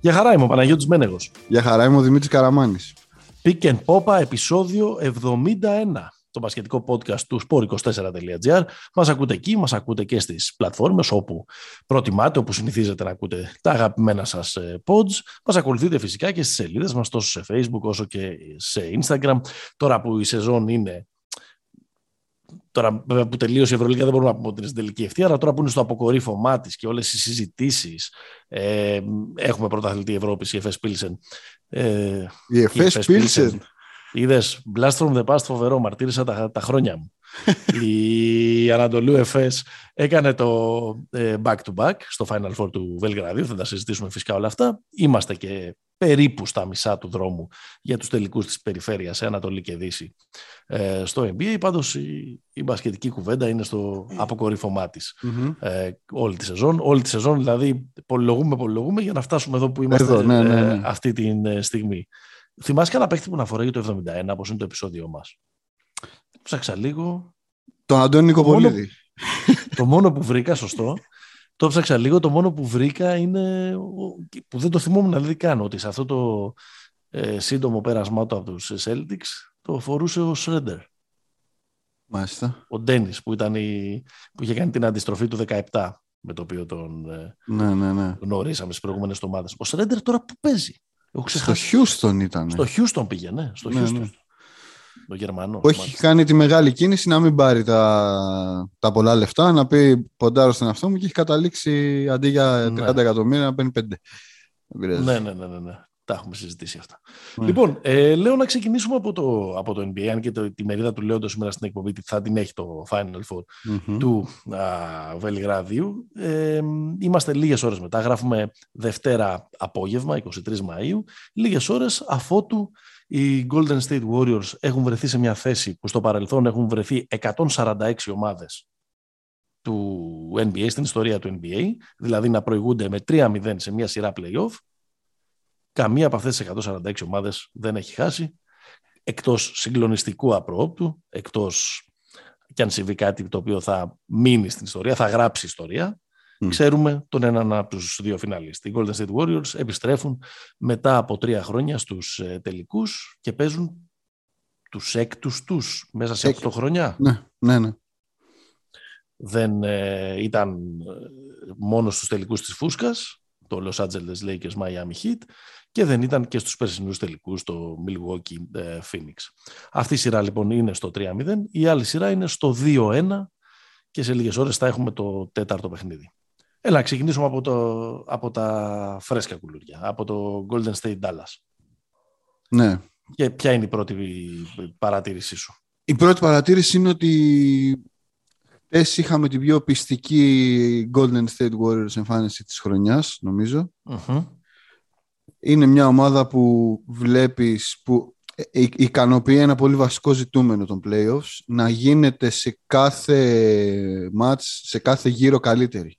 Για χαρά είμαι ο Παναγιώτης Μένεγος. Για χαρά είμαι ο Δημήτρης Καραμάνης. Pick and Popa, επεισόδιο 71. Το μπασκετικό podcast του sport24.gr. Μας ακούτε εκεί, μας ακούτε και στις πλατφόρμες όπου προτιμάτε, όπου συνηθίζετε να ακούτε τα αγαπημένα σας ε, pods. Μας ακολουθείτε φυσικά και στις σελίδες μας τόσο σε facebook όσο και σε instagram. Τώρα που η σεζόν είναι Τώρα, βέβαια, που τελείωσε η Ευρωλίγα, δεν μπορούμε να πούμε ότι είναι στην τελική ευθεία, αλλά τώρα που είναι στο αποκορύφωμά της και όλες οι συζητήσεις. Ε, έχουμε πρωταθλητή Ευρώπης, η ΕΦΕΣ Πίλσεν. Ε, η ΕΦΕΣ Πίλσεν. Είδες, Blast from the Past φοβερό, μαρτύρησα τα, τα χρόνια μου. η Ανατολού ΕΦΕΣ έκανε το ε, back-to-back στο Final Four του Βελγραδιού. Θα τα συζητήσουμε φυσικά όλα αυτά. Είμαστε και περίπου στα μισά του δρόμου για τους τελικούς της περιφέρειας σε Ανατολή και Δύση ε, στο NBA. Πάντως η, η μπασκετική κουβέντα είναι στο αποκορύφωμά της ε, όλη τη σεζόν. Όλη τη σεζόν δηλαδή πολυλογούμε, πολυλογούμε για να φτάσουμε εδώ που είμαστε εδώ, ναι, ναι, ναι. αυτή τη στιγμή. Θυμάσαι κανένα παίχτη που να φοράει το 71, όπως είναι το επεισόδιό μας; Ψάξα λίγο. Τον Αντώνη Νικοπολίδη. το μόνο που βρήκα, σωστό, το ψάξα λίγο. Το μόνο που βρήκα είναι. που δεν το θυμόμουν δηλαδή καν ότι σε αυτό το ε, σύντομο πέρασμά του από τους Celtics το φορούσε ο Σρέντερ. Μάλιστα. Ο Ντένις που, ήταν η, που είχε κάνει την αντιστροφή του 17 με το οποίο τον ε, ναι, ναι, ναι. γνωρίσαμε στις προηγούμενες εβδομάδες. Ο Σρέντερ τώρα που παίζει. Στο Χιούστον ήταν. Στο Χιούστον πήγε, Στο ναι, ναι. Το Γερμανός. Που έχει κάνει τη μεγάλη κίνηση να μην πάρει τα, τα πολλά λεφτά, να πει ποντάρω στον εαυτό μου και έχει καταλήξει αντί για 30 ναι. εκατομμύρια να παίρνει 5. Ναι, ναι, ναι, ναι, ναι. Τα έχουμε συζητήσει αυτά. Ναι. Λοιπόν, ε, λέω να ξεκινήσουμε από το, από το NBA, αν και το, τη μερίδα του λέω σήμερα στην εκπομπή θα την έχει το Final Four του α, Βελιγράδιου. Ε, είμαστε λίγες ώρες μετά, γράφουμε Δευτέρα απόγευμα, 23 Μαΐου, λίγες ώρες αφότου οι Golden State Warriors έχουν βρεθεί σε μια θέση που στο παρελθόν έχουν βρεθεί 146 ομάδες του NBA, στην ιστορία του NBA, δηλαδή να προηγούνται με 3-0 σε μια σειρά playoff. Καμία από αυτές τις 146 ομάδες δεν έχει χάσει, εκτός συγκλονιστικού απροόπτου, εκτός και αν συμβεί κάτι το οποίο θα μείνει στην ιστορία, θα γράψει ιστορία, Ξέρουμε τον έναν από τους δύο φιναλίστ. Οι Golden State Warriors επιστρέφουν μετά από τρία χρόνια στους ε, τελικούς και παίζουν τους έκτους τους μέσα σε έξι χρόνια. Ναι, ναι, ναι. Δεν ε, ήταν ε, μόνος στους τελικούς της Φούσκας, το Los Angeles Lakers Miami Heat, και δεν ήταν και στους περσινούς τελικούς το Milwaukee Phoenix. Αυτή η σειρά λοιπόν είναι στο 3-0, η άλλη σειρά είναι στο 2-1 και σε λίγες ώρες θα έχουμε το τέταρτο παιχνίδι. Έλα, ξεκινήσουμε από, το, από τα φρέσκα κουλούρια, από το Golden State Dallas. Ναι. Και ποια είναι η πρώτη παρατήρησή σου; Η πρώτη παρατήρηση είναι ότι χθες είχαμε την πιο πιστική Golden State Warriors εμφάνιση της χρονιάς, Είναι μια ομάδα που βλέπεις, που ικανοποιεί ένα πολύ βασικό ζητούμενο των playoffs, να γίνεται σε κάθε match, σε κάθε γύρο καλύτερη.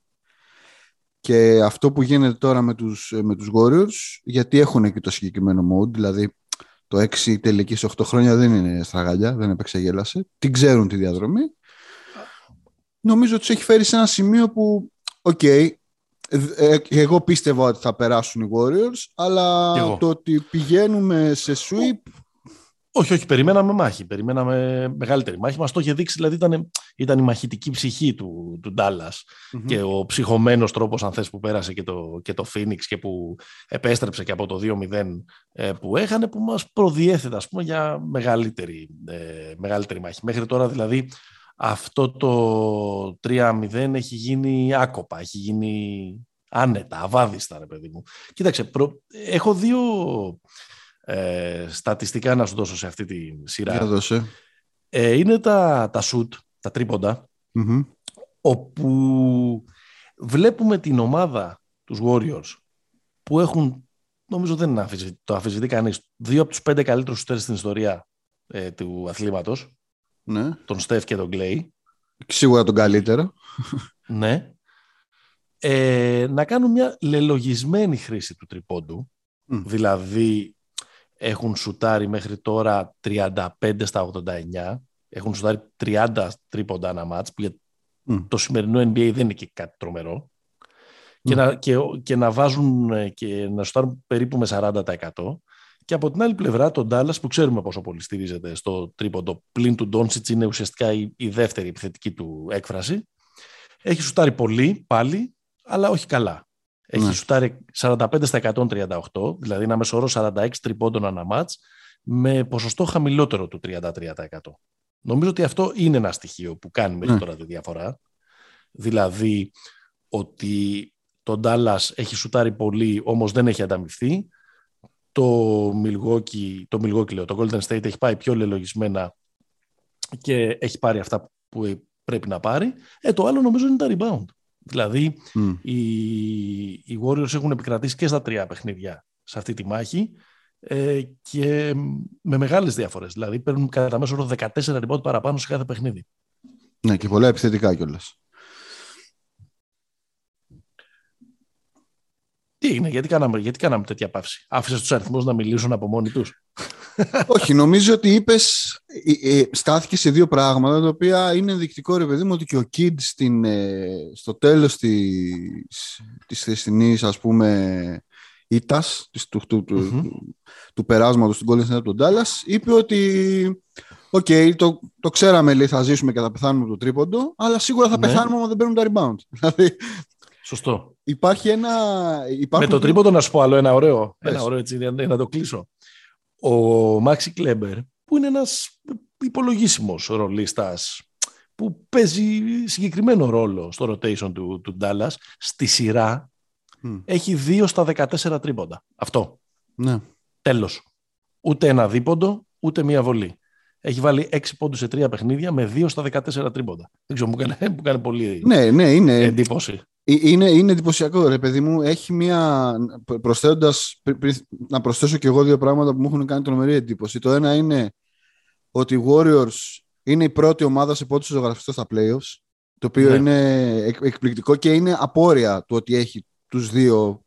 Και αυτό που γίνεται τώρα με τους, με τους Warriors, γιατί έχουν και το συγκεκριμένο mode, δηλαδή το 6 τελικής σε 8 χρόνια δεν είναι στραγάλια, δεν έπαιξε γέλασε, την ξέρουν τη διαδρομή. Νομίζω ότι τους έχει φέρει σε ένα σημείο που, okay, okay, ε, εγώ πίστευα ότι θα περάσουν οι Warriors, αλλά το ότι πηγαίνουμε σε sweep όχι, όχι, περιμέναμε μάχη. Περιμέναμε μεγαλύτερη μάχη. Μας το είχε δείξει, δηλαδή ήταν, ήταν η μαχητική ψυχή του, του νταλλα και ο ψυχωμένος τρόπος, αν θες, που πέρασε και το, και το Phoenix και που επέστρεψε και από το 2-0 ε, που έχανε, που μας προδιέθετε, ας πούμε, για μεγαλύτερη, ε, μεγαλύτερη μάχη. Μέχρι τώρα, δηλαδή, αυτό το 3-0 έχει γίνει άκοπα, έχει γίνει άνετα, αβάδιστα, ρε παιδί μου. Κοίταξε, προ... έχω δύο ε, στατιστικά να σου δώσω σε αυτή τη σειρά. Ε, είναι τα, τα shoot, τα τρίποντα, όπου βλέπουμε την ομάδα τους Warriors που έχουν, νομίζω δεν είναι το αφισβητεί κανείς, δύο από τους πέντε καλύτερους σουτέρες στην ιστορία ε, του αθλήματος, Ναι. Τον Στεφ και τον Κλέη. Σίγουρα τον καλύτερο. ναι. Ε, να κάνουν μια λελογισμένη χρήση του τριπώντου. Δηλαδή έχουν σουτάρει μέχρι τώρα 35 στα 89. Έχουν σουτάρει 30 τρίποντα ένα μάτς που για το σημερινό NBA δεν είναι και κάτι τρομερό. Και, να, και, και να βάζουν ε, και να σουτάρουν περίπου με 40%. Και από την άλλη πλευρά, τον Ντάλλα που ξέρουμε πόσο πολύ στηρίζεται στο τρίποντο πλην του Ντόνσιτς, είναι ουσιαστικά η, η, δεύτερη επιθετική του έκφραση. Έχει σουτάρει πολύ πάλι, αλλά όχι καλά. Έχει ναι. σουτάρει 45 στα 138, δηλαδή ένα μεσόρο 46 τριπώντων ανά μάτς, με ποσοστό χαμηλότερο του 33%. Νομίζω ότι αυτό είναι ένα στοιχείο που κάνει μέχρι ναι. τώρα τη διαφορά. Δηλαδή ότι το Ντάλλα έχει σουτάρει πολύ, όμως δεν έχει ανταμυφθεί το Milwaukee, το Milwaukee λέω, το Golden State έχει πάει πιο λελογισμένα και έχει πάρει αυτά που πρέπει να πάρει. Ε, το άλλο νομίζω είναι τα rebound. Δηλαδή, οι, οι Warriors έχουν επικρατήσει και στα τρία παιχνίδια σε αυτή τη μάχη ε, και με μεγάλες διαφορές. Δηλαδή, παίρνουν κατά μέσο όρο 14 rebound παραπάνω σε κάθε παιχνίδι. Ναι, και πολλά επιθετικά κιόλας. Τι είναι, γιατί κάναμε, γιατί κάναμε τέτοια παύση; Άφησες τους αριθμούς να μιλήσουν από μόνοι τους; Όχι, νομίζω ότι είπες, ε, ε, στάθηκε σε δύο πράγματα τα οποία είναι ενδεικτικό ρε παιδί μου ότι και ο Kid στην, ε, στο τέλος της, της χθεσινής ας πούμε ήττας του, του, του, του, περάσματος του Golden State του Dallas είπε ότι Okay, okay, το, το ξέραμε λέει θα ζήσουμε και θα πεθάνουμε από το τρίποντο αλλά σίγουρα θα ναι. πεθάνουμε αν δεν παίρνουν τα rebound. Δηλαδή, Σωστό. Υπάρχει ένα. Με το τρίποντο να σου πω άλλο ένα ωραίο. Ένα ωραίο έτσι, να το κλείσω. Ο Μάξι Κλέμπερ, που είναι ένας υπολογίσιμος ρολίστας, που παίζει συγκεκριμένο ρόλο στο rotation του, του Dallas, στη σειρά έχει δύο στα 14 τρίποντα. Αυτό. Ναι. Τέλος. Ούτε ένα δίποντο, ούτε μία βολή. Έχει βάλει 6 πόντους σε τρία παιχνίδια με 2 στα 14 τρίποντα. Δεν ξέρω, μου κάνει, μου κάνει πολύ ναι, ναι, είναι... εντύπωση. Ε, είναι, είναι εντυπωσιακό, ρε παιδί μου. Έχει μία. Προσθέτοντας, να προσθέσω και εγώ δύο πράγματα που μου έχουν κάνει τρομερή εντύπωση. Το ένα είναι ότι οι Warriors είναι η πρώτη ομάδα σε πόντους ζωγραφιστό στα playoffs. Το οποίο ναι. είναι εκπληκτικό και είναι απόρρια του ότι έχει τους δύο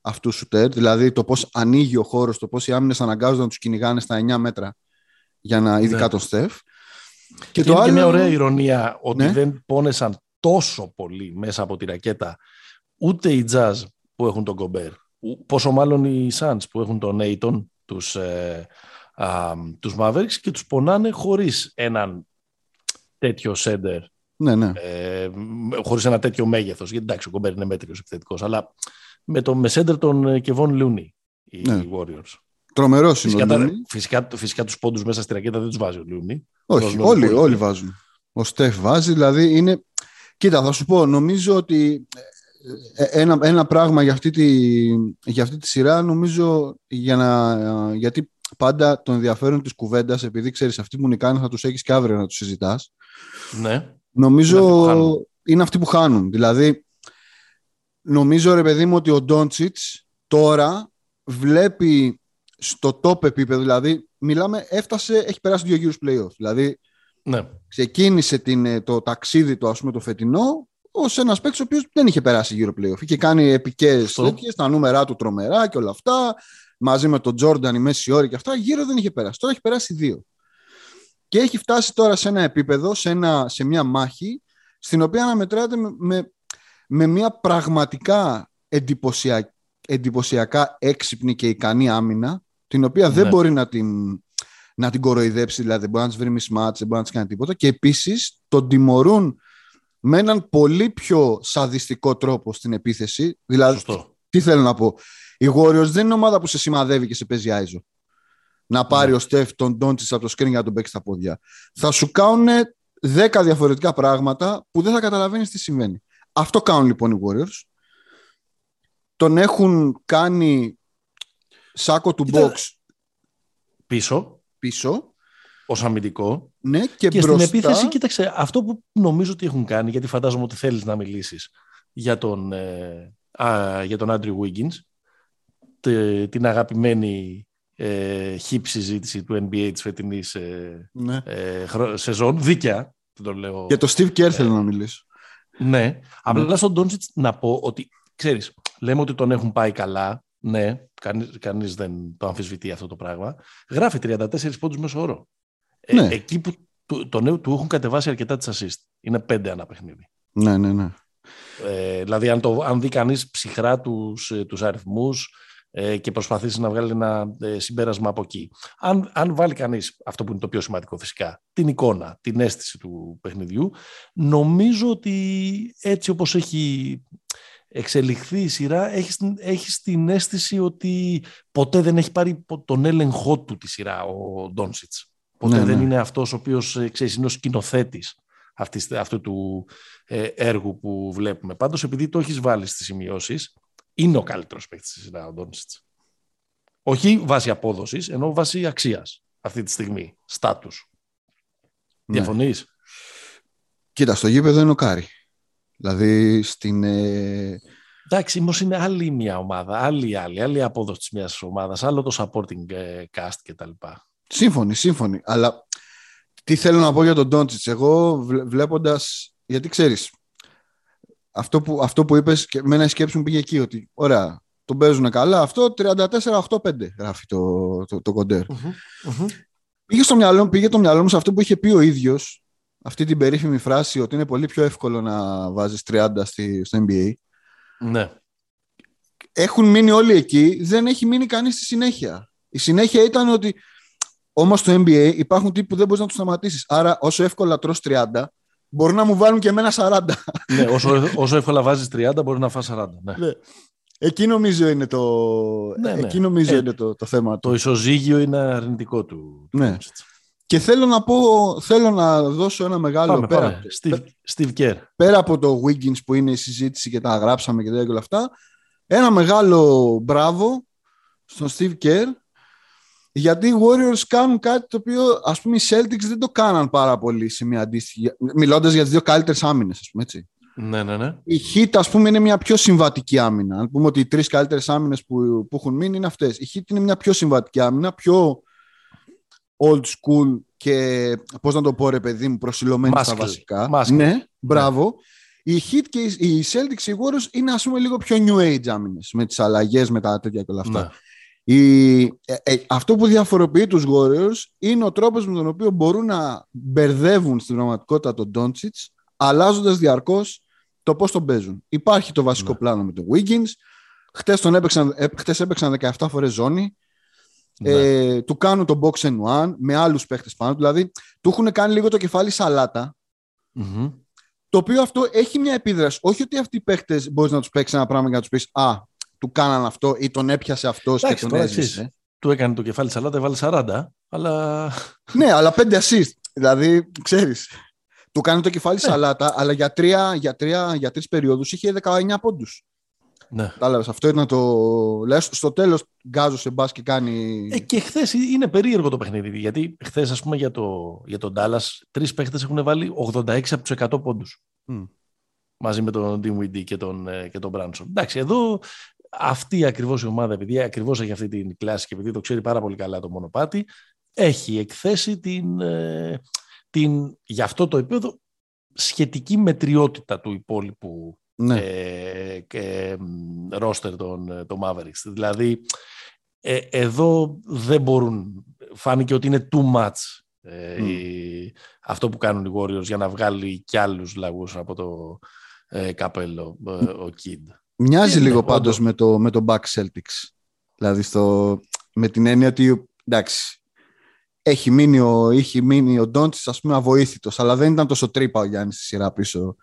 αυτούς σουτέρ. Δηλαδή το πώς ανοίγει ο χώρος, το πώς οι άμυνες αναγκάζονται να τους κυνηγάνε στα 9 μέτρα για να, ειδικά ναι. τον Στεφ. Και, και το είναι άλλο... και μια ωραία ηρωνία ότι ναι. δεν πόνεσαν τόσο πολύ μέσα από τη ρακέτα ούτε οι Jazz που έχουν τον Κομπέρ, πόσο μάλλον οι Suns που έχουν τον Aiton, τους, ε, α, τους Mavericks και τους πονάνε χωρίς έναν τέτοιο σέντερ ναι, ναι. Ε, χωρίς ένα τέτοιο μέγεθος. Γιατί εντάξει ο Κομπέρ είναι μέτριος επιθετικός αλλά με το με σέντερ τον Κεβόν Λούνι οι ναι. Warriors. Τρομερός είναι φυσικά, ο Φυσικά, φυσικά τους πόντους μέσα στη ρακέτα δεν τους βάζει ο Λούνι όχι, όλοι, όλοι βάζουν. Ο Στεφ βάζει, δηλαδή είναι Κοίτα, θα σου πω, νομίζω ότι ε, ε, ένα, ένα πράγμα για αυτή, τη, για αυτή τη σειρά, νομίζω, για να, γιατί πάντα το ενδιαφέρον της κουβέντας, επειδή ξέρεις, αυτοί που νικάνε θα τους έχεις και αύριο να τους συζητάς. Ναι. Νομίζω είναι αυτοί που χάνουν. Δηλαδή, νομίζω, ρε παιδί μου, ότι ο Ντόντσιτς τώρα βλέπει στο top επίπεδο, δηλαδή, μιλάμε, έφτασε, έχει περάσει δύο γύρους playoff. Δηλαδή, ναι. Ξεκίνησε την, ε, το ταξίδι του, ας πούμε, το φετινό ως ένας παίκτης ο οποίος δεν είχε περάσει γύρω playoff. Είχε κάνει επικές τέτοιες, τα νούμερά του τρομερά και όλα αυτά. Μαζί με τον Τζόρνταν, η μέση όρη και αυτά. Γύρω δεν είχε περάσει. Τώρα έχει περάσει δύο. Και έχει φτάσει τώρα σε ένα επίπεδο, σε, ένα, σε μια μάχη, στην οποία αναμετράται με, με, με μια πραγματικά εντυπωσιακά, εντυπωσιακά έξυπνη και ικανή άμυνα, την οποία δεν ναι. μπορεί να την να την κοροϊδέψει, δηλαδή δεν μπορεί να της βρει mismatch, δεν μπορεί να της κάνει τίποτα. Και επίσης τον τιμωρούν με έναν πολύ πιο σαδιστικό τρόπο στην επίθεση. Δηλαδή, τι θέλω να πω; Η Warriors δεν είναι ομάδα που σε σημαδεύει και σε παίζει άιζο. Να πάρει ναι. ο Στεφ τον Ντόντσι από το screen για να τον παίξει στα πόδια. Θα σου κάνουν δέκα διαφορετικά πράγματα που δεν θα καταλαβαίνεις τι συμβαίνει. Αυτό κάνουν λοιπόν οι Warriors. Τον έχουν κάνει σάκο του box πίσω πίσω. Ω αμυντικό. Ναι, και, και στην επίθεση, κοίταξε, αυτό που νομίζω ότι έχουν κάνει, γιατί φαντάζομαι ότι θέλεις να μιλήσεις για τον, ε, α, για τον Άντριου Wiggins, την αγαπημένη ε, hip συζήτηση του NBA της φετινής ε, ναι. ε, σεζόν. Δίκαια, το λέω. Για το Steve Kerr θέλω να μιλήσω. Ναι, απλά ναι. στον Ντόντσιτς να πω ότι, ξέρεις, λέμε ότι τον έχουν πάει καλά, ναι, κανείς, κανείς δεν το αμφισβητεί αυτό το πράγμα. Γράφει 34 πόντους μέσω όρο. Ε, ναι. εκεί που το, το νέο του έχουν κατεβάσει αρκετά τις assist. Είναι πέντε ένα παιχνίδι. Ναι, ναι, ναι. Ε, δηλαδή, αν, το, αν δει κανείς ψυχρά τους, ε, τους αριθμούς ε, και προσπαθήσει να βγάλει ένα ε, συμπέρασμα από εκεί. Αν, αν βάλει κανείς, αυτό που είναι το πιο σημαντικό φυσικά, την εικόνα, την αίσθηση του παιχνιδιού, νομίζω ότι έτσι όπως έχει εξελιχθεί η σειρά, έχεις, έχεις την αίσθηση ότι ποτέ δεν έχει πάρει τον έλεγχό του τη σειρά ο Ντόνσιτς. Ποτέ ναι, δεν ναι. είναι αυτός ο οποίος, ε, ξέρεις, είναι ο σκηνοθέτης αυτού του ε, έργου που βλέπουμε. Πάντως, επειδή το έχεις βάλει στις σημειώσεις, είναι ο καλύτερος παίκτης της σειράς ο Ντόνσιτς. Όχι βάσει απόδοσης, ενώ βάσει αξίας αυτή τη στιγμή, στάτους. Ναι. Διαφωνείς; Κοίτα, στο γήπεδο είναι ο Κάρι. Δηλαδή στην... Ε... Εντάξει, όμως είναι άλλη μια ομάδα, άλλη άλλη, άλλη απόδοση της μιας ομάδας, άλλο το supporting ε, cast κτλ. Σύμφωνοι, σύμφωνοι. Αλλά τι θέλω να πω για τον Ντόντσιτ. Εγώ βλέποντας. Γιατί ξέρεις, αυτό που, αυτό που είπες και με ένα σκέψη μου πήγε εκεί. Ότι ωραία, τον παίζουν καλά. Αυτό 34-8-5 γράφει το, το, το κοντερ Πήγε, στο μυαλό, πήγε το μυαλό μου σε αυτό που είχε πει ο ίδιος, αυτή την περίφημη φράση ότι είναι πολύ πιο εύκολο να βάζεις 30 στη, στο NBA. Ναι. Έχουν μείνει όλοι εκεί, δεν έχει μείνει κανείς στη συνέχεια. Η συνέχεια ήταν ότι Όμως στο NBA υπάρχουν τύποι που δεν μπορείς να τους σταματήσεις. Άρα, όσο εύκολα τρώ 30, μπορεί να μου βάλουν και εμένα 40. ναι, όσο, όσο εύκολα βάζεις 30, μπορεί να φας 40. Ναι. ναι. Εκεί νομίζω είναι το, ναι, ναι. Εκεί νομίζω ε, είναι το, το θέμα. Το ισοζύγιο είναι αρνητικό του. Ναι. Και θέλω να πω, θέλω να δώσω ένα μεγάλο πάμε, πέρα. Πάμε. Steve, Steve Kerr. Πέρα από το Wiggins που είναι η συζήτηση και τα γράψαμε και όλα αυτά, ένα μεγάλο μπράβο στον Steve Kerr γιατί οι Warriors κάνουν κάτι το οποίο ας πούμε οι Celtics δεν το κάναν πάρα πολύ σε μια αντίστοιχη. Μιλώντας για τις δύο καλύτερες άμυνες, ας πούμε έτσι. Ναι, ναι, ναι. Η Heat, ας πούμε, είναι μια πιο συμβατική άμυνα. Αν πούμε ότι οι τρεις καλύτερες άμυνες που, που έχουν μείνει είναι αυτές. Η Heat είναι μια πιο συμβατική άμυνα, πιο old school και πώς να το πω, ρε παιδί μου, προσιλωμένη στα βασικά. Ναι, μπράβο. Ναι. Η Heat και οι Celtics, οι Warriors είναι ας πούμε λίγο πιο new age άμυνες με τις αλλαγές, με τα τέτοια και όλα αυτά. Ναι. Η, ε, ε, αυτό που διαφοροποιεί τους Warriors είναι ο τρόπος με τον οποίο μπορούν να μπερδεύουν στην πραγματικότητα τον Doncic αλλάζοντας διαρκώς το πώς τον παίζουν. Υπάρχει το βασικό ναι. πλάνο με τον Wiggins. Χτες, τον έπαιξαν, ε, χτες έπαιξαν 17 φορές ζώνη. Ναι. Ε, του κάνουν το box and one με άλλους παίχτες πάνω. Δηλαδή, του έχουν κάνει λίγο το κεφάλι Το οποίο αυτό έχει μια επίδραση. Όχι ότι αυτοί οι παίχτες μπορείς να τους παίξεις ένα πράγμα και να τους πεις «Α, του κάναν αυτό ή τον έπιασε αυτός και τον έζησε. Του έκανε το κεφάλι σαλάτα, έβαλε 40, αλλά. ναι, αλλά 5 assist. Δηλαδή, ξέρεις. Του κάνει το κεφάλι ναι. σαλάτα, αλλά για, τρία, για, τρία, για τρεις περιόδους είχε 19 πόντους. Ναι. Κατάλαβες, αυτό ήταν το... Λες, στο τέλος γκάζω σε μπας και κάνει... Ε, και χθες είναι περίεργο το παιχνίδι, γιατί χθες ας πούμε για, το, για τον Ντάλλας τρεις παίχτες έχουν βάλει 86 από τους 100 πόντους. Mm. Μαζί με τον Dinwiddie και τον, ε, και τον Branson. Εντάξει, εδώ αυτή ακριβώς η ομάδα, επειδή ακριβώς έχει αυτή την κλάση και επειδή το ξέρει πάρα πολύ καλά το μονοπάτι, έχει εκθέσει την, ε, την για αυτό το επίπεδο σχετική μετριότητα του υπόλοιπου ναι. ε, ε, ρόστερ των, των Mavericks. Δηλαδή, ε, εδώ δεν μπορούν, φάνηκε ότι είναι too much ε, αυτό που κάνουν οι Warriors για να βγάλει κι άλλους λαγούς από το ε, καπέλο ο Kid. Μοιάζει λίγο πάντως; με το, με το Back Celtics. Δηλαδή στο, με την έννοια ότι εντάξει, έχει μείνει ο, είχε μείνει ο Ντόντς ας πούμε αβοήθητος, αλλά δεν ήταν τόσο τρύπα ο Γιάννης στη σειρά πίσω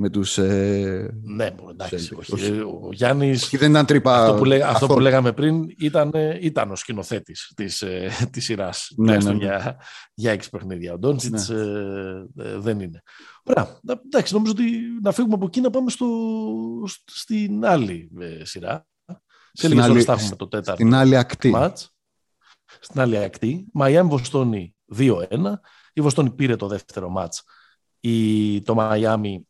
με τους... Ε, ναι, εντάξει, όχι. Ο Γιάννης... δεν ήταν τρύπα... Αυτό που, λέ, αυτό που λέγαμε πριν ήταν, ήταν ο σκηνοθέτης της, ε, της σειράς. Ναι, ναι, ναι. Για, για έξι παιχνίδια. Ο Ντόντσιτς ναι. ε, ε, δεν είναι. Ωραία. Εντάξει, νομίζω ότι να φύγουμε από εκεί να πάμε στο, στην άλλη ε, σειρά. Σε λίγες ώρες θα έχουμε το τέταρτο Στην άλλη ακτή. Μάτς. Στην άλλη ακτή. Μαϊάμι Βοστόνη 2-1. Η Βοστόνη πήρε το δεύτερο μάτς. Η, το Μαϊάμι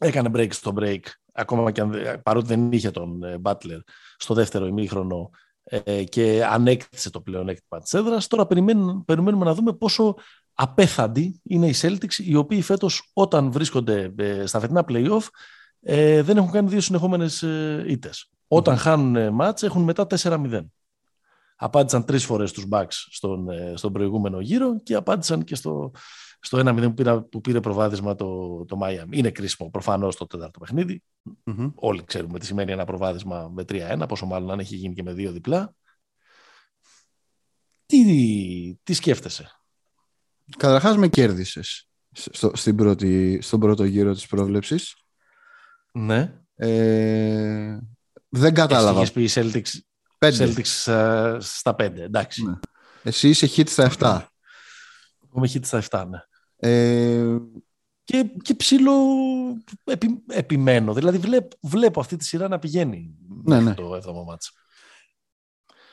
έκανε break στο break. Ακόμα και αν, παρότι δεν είχε τον Μπάτλερ στο δεύτερο ημίχρονο ε, και ανέκτησε το πλεονέκτημα της έδρας. Τώρα περιμένουμε, περιμένουμε να δούμε πόσο απέθαντοι είναι οι Celtics, οι οποίοι φέτος όταν βρίσκονται ε, στα φετινά play-off ε, δεν έχουν κάνει δύο συνεχόμενες ε, ήττες. Όταν χάνουν μάτς έχουν μετά 4-0. Απάντησαν τρεις φορές τους Bucks στον, στον προηγούμενο γύρο και απάντησαν και στο, στο 1-0 που πήρε, που πήρε προβάδισμα το, το Miami. Είναι κρίσιμο προφανώς το τέταρτο Όλοι ξέρουμε τι σημαίνει ένα προβάδισμα με 3-1, πόσο μάλλον αν έχει γίνει και με δύο διπλά. Τι, τι σκέφτεσαι; Καταρχάς με κέρδισες στο, στον πρώτο γύρο της πρόβλεψης. Ναι. Ε, δεν κατάλαβα. Εσύ πει Celtics, Celtics uh, στα 5, εντάξει. Ναι. Εσύ είσαι hit στα 7. Εγώ είμαι hit στα 7, ναι. Ε... Και, και ψήλο επι, επιμένω. Δηλαδή βλέπ, βλέπω αυτή τη σειρά να πηγαίνει ναι, ναι. το 7ο μάτς.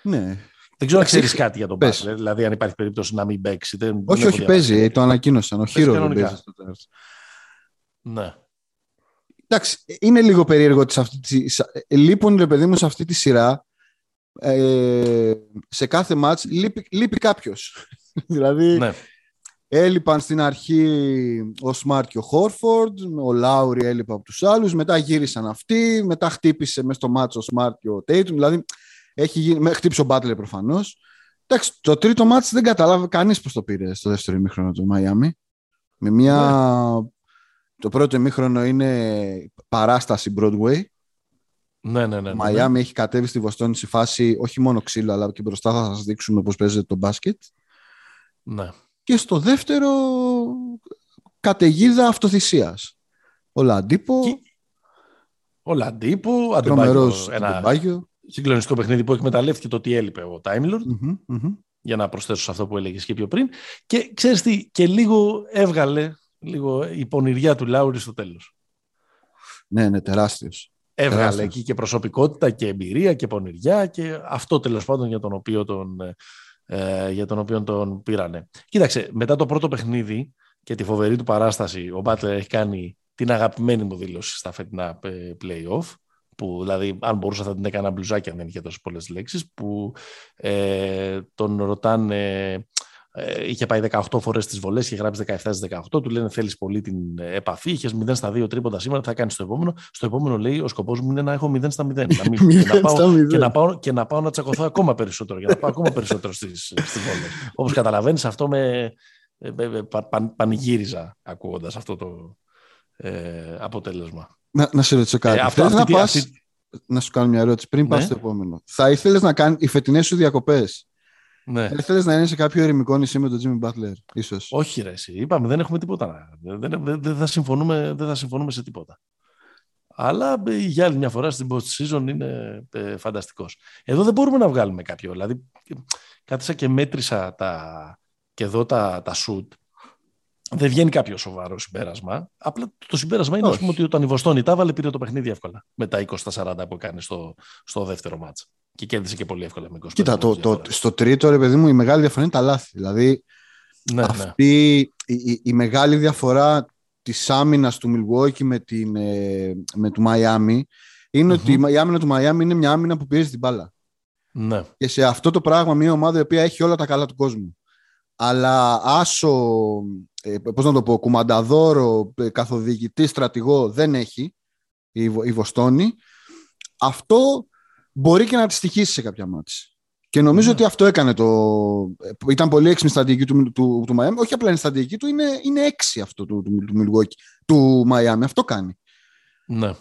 Ναι. Δεν ξέρω αν ξέρεις κάτι για τον Μπάτλερ, δηλαδή αν υπάρχει περίπτωση να μην παίξει. Δεν, όχι, δεν όχι, παίζει. Το ανακοίνωσαν. Ο Χείρο δεν παίζει στο τέλος. Ναι. Εντάξει, είναι λίγο περίεργο ότι σε αυτή τη... λείπουν, ρε παιδί μου, σε αυτή τη σειρά ε, σε κάθε μάτς λείπει, λείπει κάποιος. δηλαδή, ναι. Έλειπαν στην αρχή ο Σμαρτ και ο Χόρφορντ, ο Λάουρι έλειπε από τους άλλους, μετά γύρισαν αυτοί, μετά χτύπησε μέσα στο μάτσο ο Σμαρτ και ο Τέιτουμ, δηλαδή έχει γίνει, χτύπησε ο Μπάτλερ προφανώς. Εντάξει, το τρίτο μάτσο δεν κατάλαβε κανείς πώς το πήρε στο δεύτερο ημίχρονο του Μαϊάμι. Με μια... Ναι. Το πρώτο ημίχρονο είναι παράσταση Broadway. Ναι, ναι, ναι. Ο Μαϊάμι ναι. έχει κατέβει στη Βοστόνη σε φάση όχι μόνο ξύλο, αλλά και μπροστά θα σας δείξουμε πώς παίζεται το μπάσκετ. Ναι και στο δεύτερο καταιγίδα αυτοθυσίας. Ο Λαντίπο... Ο Λαντίπο, αντιπάγιο, ένα συγκλονιστικό παιχνίδι που εκμεταλλεύτηκε το ότι έλειπε ο Time για να προσθέσω σε αυτό που έλεγες και πιο πριν. Και ξέρεις τι, και λίγο έβγαλε λίγο η πονηριά του Λάουρη στο τέλος. Ναι, ναι, τεράστιος. Έβγαλε εκεί και προσωπικότητα και εμπειρία και πονηριά και αυτό τέλος πάντων για τον οποίο τον, ε, για τον οποίο τον πήρανε. Κοίταξε, μετά το πρώτο παιχνίδι και τη φοβερή του παράσταση, ο Μπάτλερ έχει κάνει την αγαπημένη μου δήλωση στα φετινά ε, play-off, που δηλαδή αν μπορούσα θα την έκανα μπλουζάκι αν δεν είχε τόσες πολλές λέξεις, που ε, τον ρωτάνε ε, είχε πάει 18 φορές τι βολές και γράψει 17 στις 18. Του λένε: Θέλεις πολύ την επαφή. Είχες 0 στα 2 τρίποντα σήμερα. Θα κάνεις το επόμενο. Στο επόμενο λέει: Ο σκοπός μου είναι να έχω 0 στα 0. να μην, και, να πάω, και, να πάω, και να πάω να τσακωθώ ακόμα περισσότερο. Για να πάω ακόμα περισσότερο στις βολές. Όπως καταλαβαίνεις, αυτό με, με, πα, πανηγύριζα ακούγοντας αυτό το ε, αποτέλεσμα. Να, να σε ρωτήσω κάτι. Ε, αυτό, αυτή, να, πας, αυτή... να σου κάνω μια ερώτηση πριν ναι. πας στο επόμενο. Θα ήθελες να κάνει οι φετινές σου διακοπές ναι. Δεν θέλεις να είναι σε κάποιο ερημικό νησί με τον Jimmy Butler, ίσως; Όχι, ρε, εσύ. Είπαμε, δεν έχουμε τίποτα. Δεν, δεν, δεν, θα συμφωνούμε, δεν θα συμφωνούμε σε τίποτα. Αλλά ε, για άλλη μια φορά στην post season είναι ε, φανταστικός. Εδώ δεν μπορούμε να βγάλουμε κάποιο. Δηλαδή, κάθισα και μέτρησα τα, και εδώ τα, τα shoot. Δεν βγαίνει κάποιο σοβαρό συμπέρασμα. Απλά το συμπέρασμα είναι πούμε, ότι όταν η Βοστόνη τα βάλε, πήρε το παιχνίδι εύκολα. Με τα 20-40 που έκανε στο, στο δεύτερο μάτσα και κέρδισε και πολύ εύκολα με 25. Κοίτα, το, το, στο τρίτο, ρε παιδί μου, η μεγάλη διαφορά είναι τα λάθη. Δηλαδή, ναι, ναι. αυτή Η, η, μεγάλη διαφορά της άμυνας του Milwaukee με, την, ε, με του Miami είναι ότι η άμυνα του Miami είναι μια άμυνα που πιέζει την μπάλα. Ναι. Και σε αυτό το πράγμα μια ομάδα η οποία έχει όλα τα καλά του κόσμου. Αλλά άσο, ε, πώς να το πω, κουμανταδόρο, ε, καθοδηγητή, στρατηγό δεν έχει η, η Βοστόνη. Αυτό μπορεί και να τη στοιχήσει σε κάποια μάτια. Και νομίζω ναι. ότι αυτό έκανε το. Ήταν πολύ έξυπνη στρατηγική του, του, του Miami. Όχι απλά είναι στρατηγική του, είναι, είναι έξι αυτό του, του, του Milwaukee, του Miami. Αυτό κάνει. Ναι.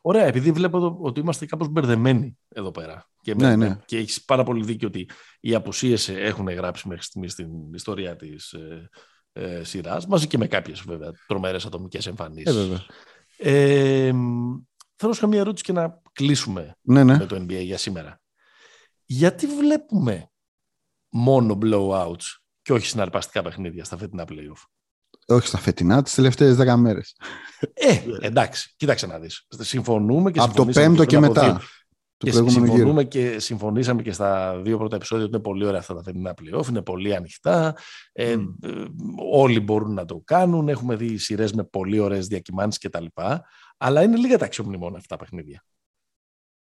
Ωραία, επειδή βλέπω ότι είμαστε κάπως μπερδεμένοι εδώ πέρα. Και, ναι, ναι. και έχεις πάρα πολύ δίκιο ότι οι απουσίες έχουν γράψει μέχρι στιγμής στην ιστορία της ε, ε, σειράς, μαζί και με κάποιες βέβαια τρομερές ατομικές εμφανίσεις. Ε, ε, θέλω να μια ερώτηση και να κλείσουμε ναι, ναι. με το NBA για σήμερα. Γιατί βλέπουμε μόνο blowouts και όχι συναρπαστικά παιχνίδια στα φετινά playoff; Όχι στα φετινά, τις τελευταίες δέκα μέρες. Ε, εντάξει, κοίταξε να δεις. Συμφωνούμε και Από το πέμπτο και, μετά. Και συμφωνούμε και συμφωνήσαμε και στα δύο πρώτα επεισόδια ότι είναι πολύ ωραία αυτά τα φετινά playoff, είναι πολύ ανοιχτά, ε, mm. όλοι μπορούν να το κάνουν, έχουμε δει σειρές με πολύ ωραίες διακυμάνσεις κτλ. Αλλά είναι λίγα τα αξιομνημόνα αυτά τα παιχνίδια.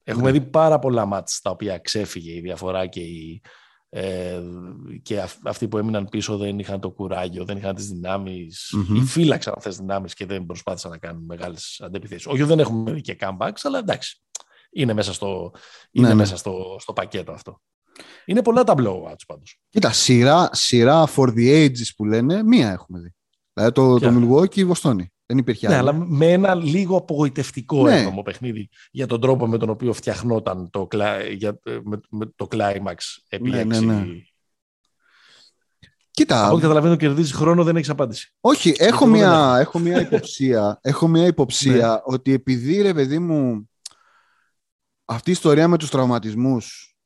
Έχουμε ναι. δει πάρα πολλά μάτς τα οποία ξέφυγε η διαφορά και, η, ε, και αυτοί που έμειναν πίσω δεν είχαν το κουράγιο, δεν είχαν τις δυνάμεις mm-hmm. ή φύλαξαν αυτές τις δυνάμεις και δεν προσπάθησαν να κάνουν μεγάλες αντεπιθέσεις. Όχι δεν έχουμε δει και comebacks, αλλά εντάξει, είναι μέσα στο, είναι ναι, ναι. μέσα στο, στο πακέτο αυτό. Είναι πολλά τα blowouts πάντως. Κοίτα, σειρά, σειρά for the ages που λένε, μία έχουμε δει. Δηλαδή το, το Milwaukee η Βοστόνη. Δεν υπήρχε ναι, αλλά με ένα λίγο απογοητευτικό ναι. ένομο παιχνίδι για τον τρόπο με τον οποίο φτιαχνόταν το, για, με, με το climax επί ναι, ναι, ναι. Κοίτα. Από ό,τι καταλαβαίνω, κερδίζεις χρόνο, δεν έχεις απάντηση. Όχι, έχω μια, έχω μια υποψία, έχω μια υποψία ναι. ότι επειδή ρε παιδί μου αυτή η ιστορία με τους τραυματισμούς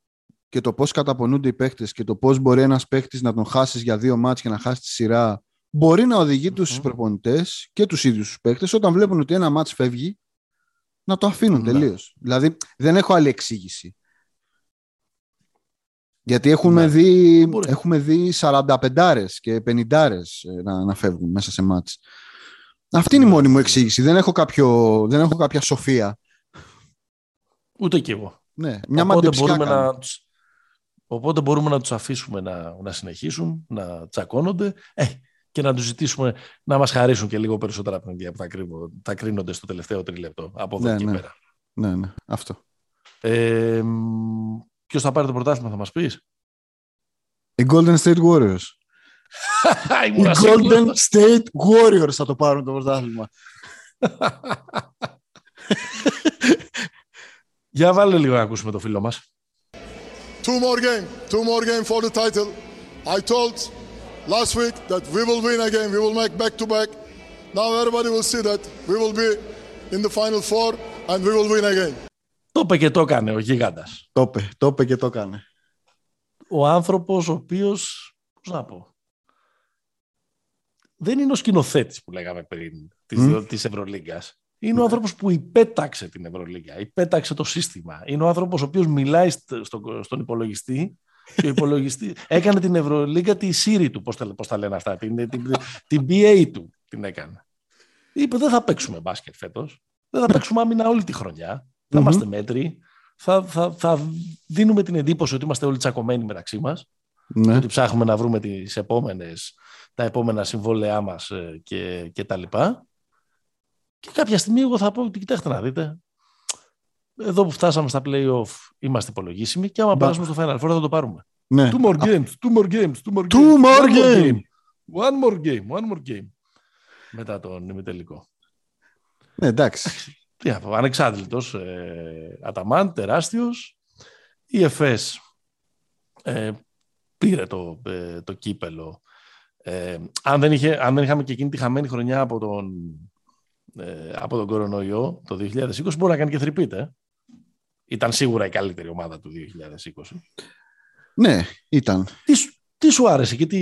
και το πώς καταπονούνται οι παίχτες και το πώς μπορεί ένας παίχτης να τον χάσεις για δύο μάτς και να χάσεις τη σειρά μπορεί να οδηγεί mm-hmm. τους προπονητές και τους ίδιους τους παίχτες όταν βλέπουν ότι ένα μάτς φεύγει να το αφήνουν mm-hmm. τελείως. Δηλαδή δεν έχω άλλη εξήγηση. Γιατί έχουμε, ναι. δει, έχουμε δει 45 και 50 ε, να, να φεύγουν μέσα σε μάτς. Αυτή είναι η μόνη μου εξήγηση. Δεν έχω, κάποιο, δεν έχω κάποια σοφία. Ούτε κι εγώ. Ναι, μια οπότε, μπορούμε να, οπότε μπορούμε να τους αφήσουμε να, να συνεχίσουν, να τσακώνονται. Ε, και να τους ζητήσουμε να μας χαρίσουν και λίγο περισσότερα παιχνίδια που θα, κρίνω, θα κρίνονται στο τελευταίο τρίλεπτο από εδώ ναι, και ναι. πέρα. Ναι, ναι, αυτό. Ε, Ποιος θα πάρει το πρωτάθλημα, θα μας πεις; Οι Golden State Warriors. Οι Golden State Warriors θα το πάρουν το πρωτάθλημα. Για βάλε λίγο να ακούσουμε το φίλο μας. Two more game. Two more game for the title. I told last week that we will win again. We will make back to back. Now everybody will see that we will be in the final four and we will win again. Το είπε και το έκανε ο γίγαντας. Το είπε, το είπε και το έκανε. Ο άνθρωπος ο οποίος, πώς να πω, δεν είναι ο σκηνοθέτης που λέγαμε πριν της, mm. της Ευρωλίγκας. Είναι ο άνθρωπος που υπέταξε την Ευρωλίγκα, υπέταξε το σύστημα. Είναι ο άνθρωπος ο οποίος μιλάει στο, στον υπολογιστή και ο υπολογιστή έκανε την Ευρωλίγκα τη Siri του, πώς τα, πώς τα λένε αυτά, την, την, την BA του την έκανε. Είπε δεν θα παίξουμε μπάσκετ φέτος, δεν θα παίξουμε άμυνα όλη τη χρονιά, θα είμαστε μέτροι, θα, θα, θα δίνουμε την εντύπωση ότι είμαστε όλοι τσακωμένοι μεταξύ μας, ναι. ότι ψάχνουμε να βρούμε τις επόμενες, τα επόμενα συμβόλαιά μας ε, και, και τα λοιπά. Και κάποια στιγμή εγώ θα πω ότι κοιτάξτε να δείτε, εδώ που φτάσαμε στα play-off είμαστε υπολογίσιμοι και άμα περάσουμε στο Final Four θα το πάρουμε. Ναι. Two more games, two more games, two more games. Two more game. One more game, one more game. Μετά τον ημιτελικό. Ναι, εντάξει. Τι να πω, ανεξάντλητος, ε, Αταμάν, τεράστιος. Η ΕΦΕΣ ε, πήρε το, ε, το κύπελο. Ε, αν, δεν είχε, αν δεν είχαμε και εκείνη τη χαμένη χρονιά από τον, ε, από τον κορονοϊό το 2020, μπορεί να κάνει και θρυπείτε. Ήταν σίγουρα η καλύτερη ομάδα του 2020. Ναι, ήταν. Τι, τι σου άρεσε και τι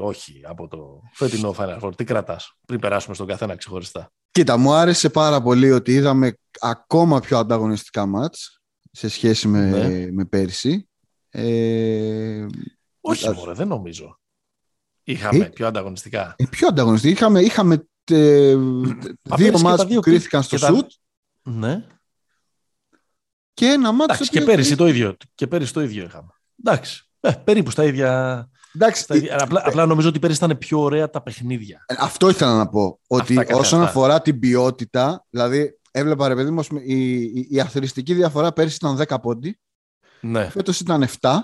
όχι από το φετινό Final Four, τι κρατάς πριν περάσουμε στον καθένα ξεχωριστά; Κοίτα, μου άρεσε πάρα πολύ ότι είδαμε ακόμα πιο ανταγωνιστικά μάτς σε σχέση με, ναι. με πέρσι. Ε, όχι, α... μωρέ, δεν νομίζω. Είχαμε ε, πιο ανταγωνιστικά. Ε, πιο ανταγωνιστικά. Είχαμε, είχαμε τε, δύο μάτς που κρίθηκαν στο σουτ. Ναι. Και ένα μάτι. και, πέρυσι το ίδιο, και πέρυσι το ίδιο είχαμε. Εντάξει. Ε, περίπου στα ίδια. Εντάξει, στα ίδια. Απλά, απλά, νομίζω ότι πέρυσι ήταν πιο ωραία τα παιχνίδια. Ε, αυτό ήθελα να πω. Ότι αυτά όσον αφορά την ποιότητα, δηλαδή έβλεπα ρε παιδί μου, η, η, η αθρηστική διαφορά πέρυσι ήταν 10 πόντι. Ναι. Φέτος ήταν 7.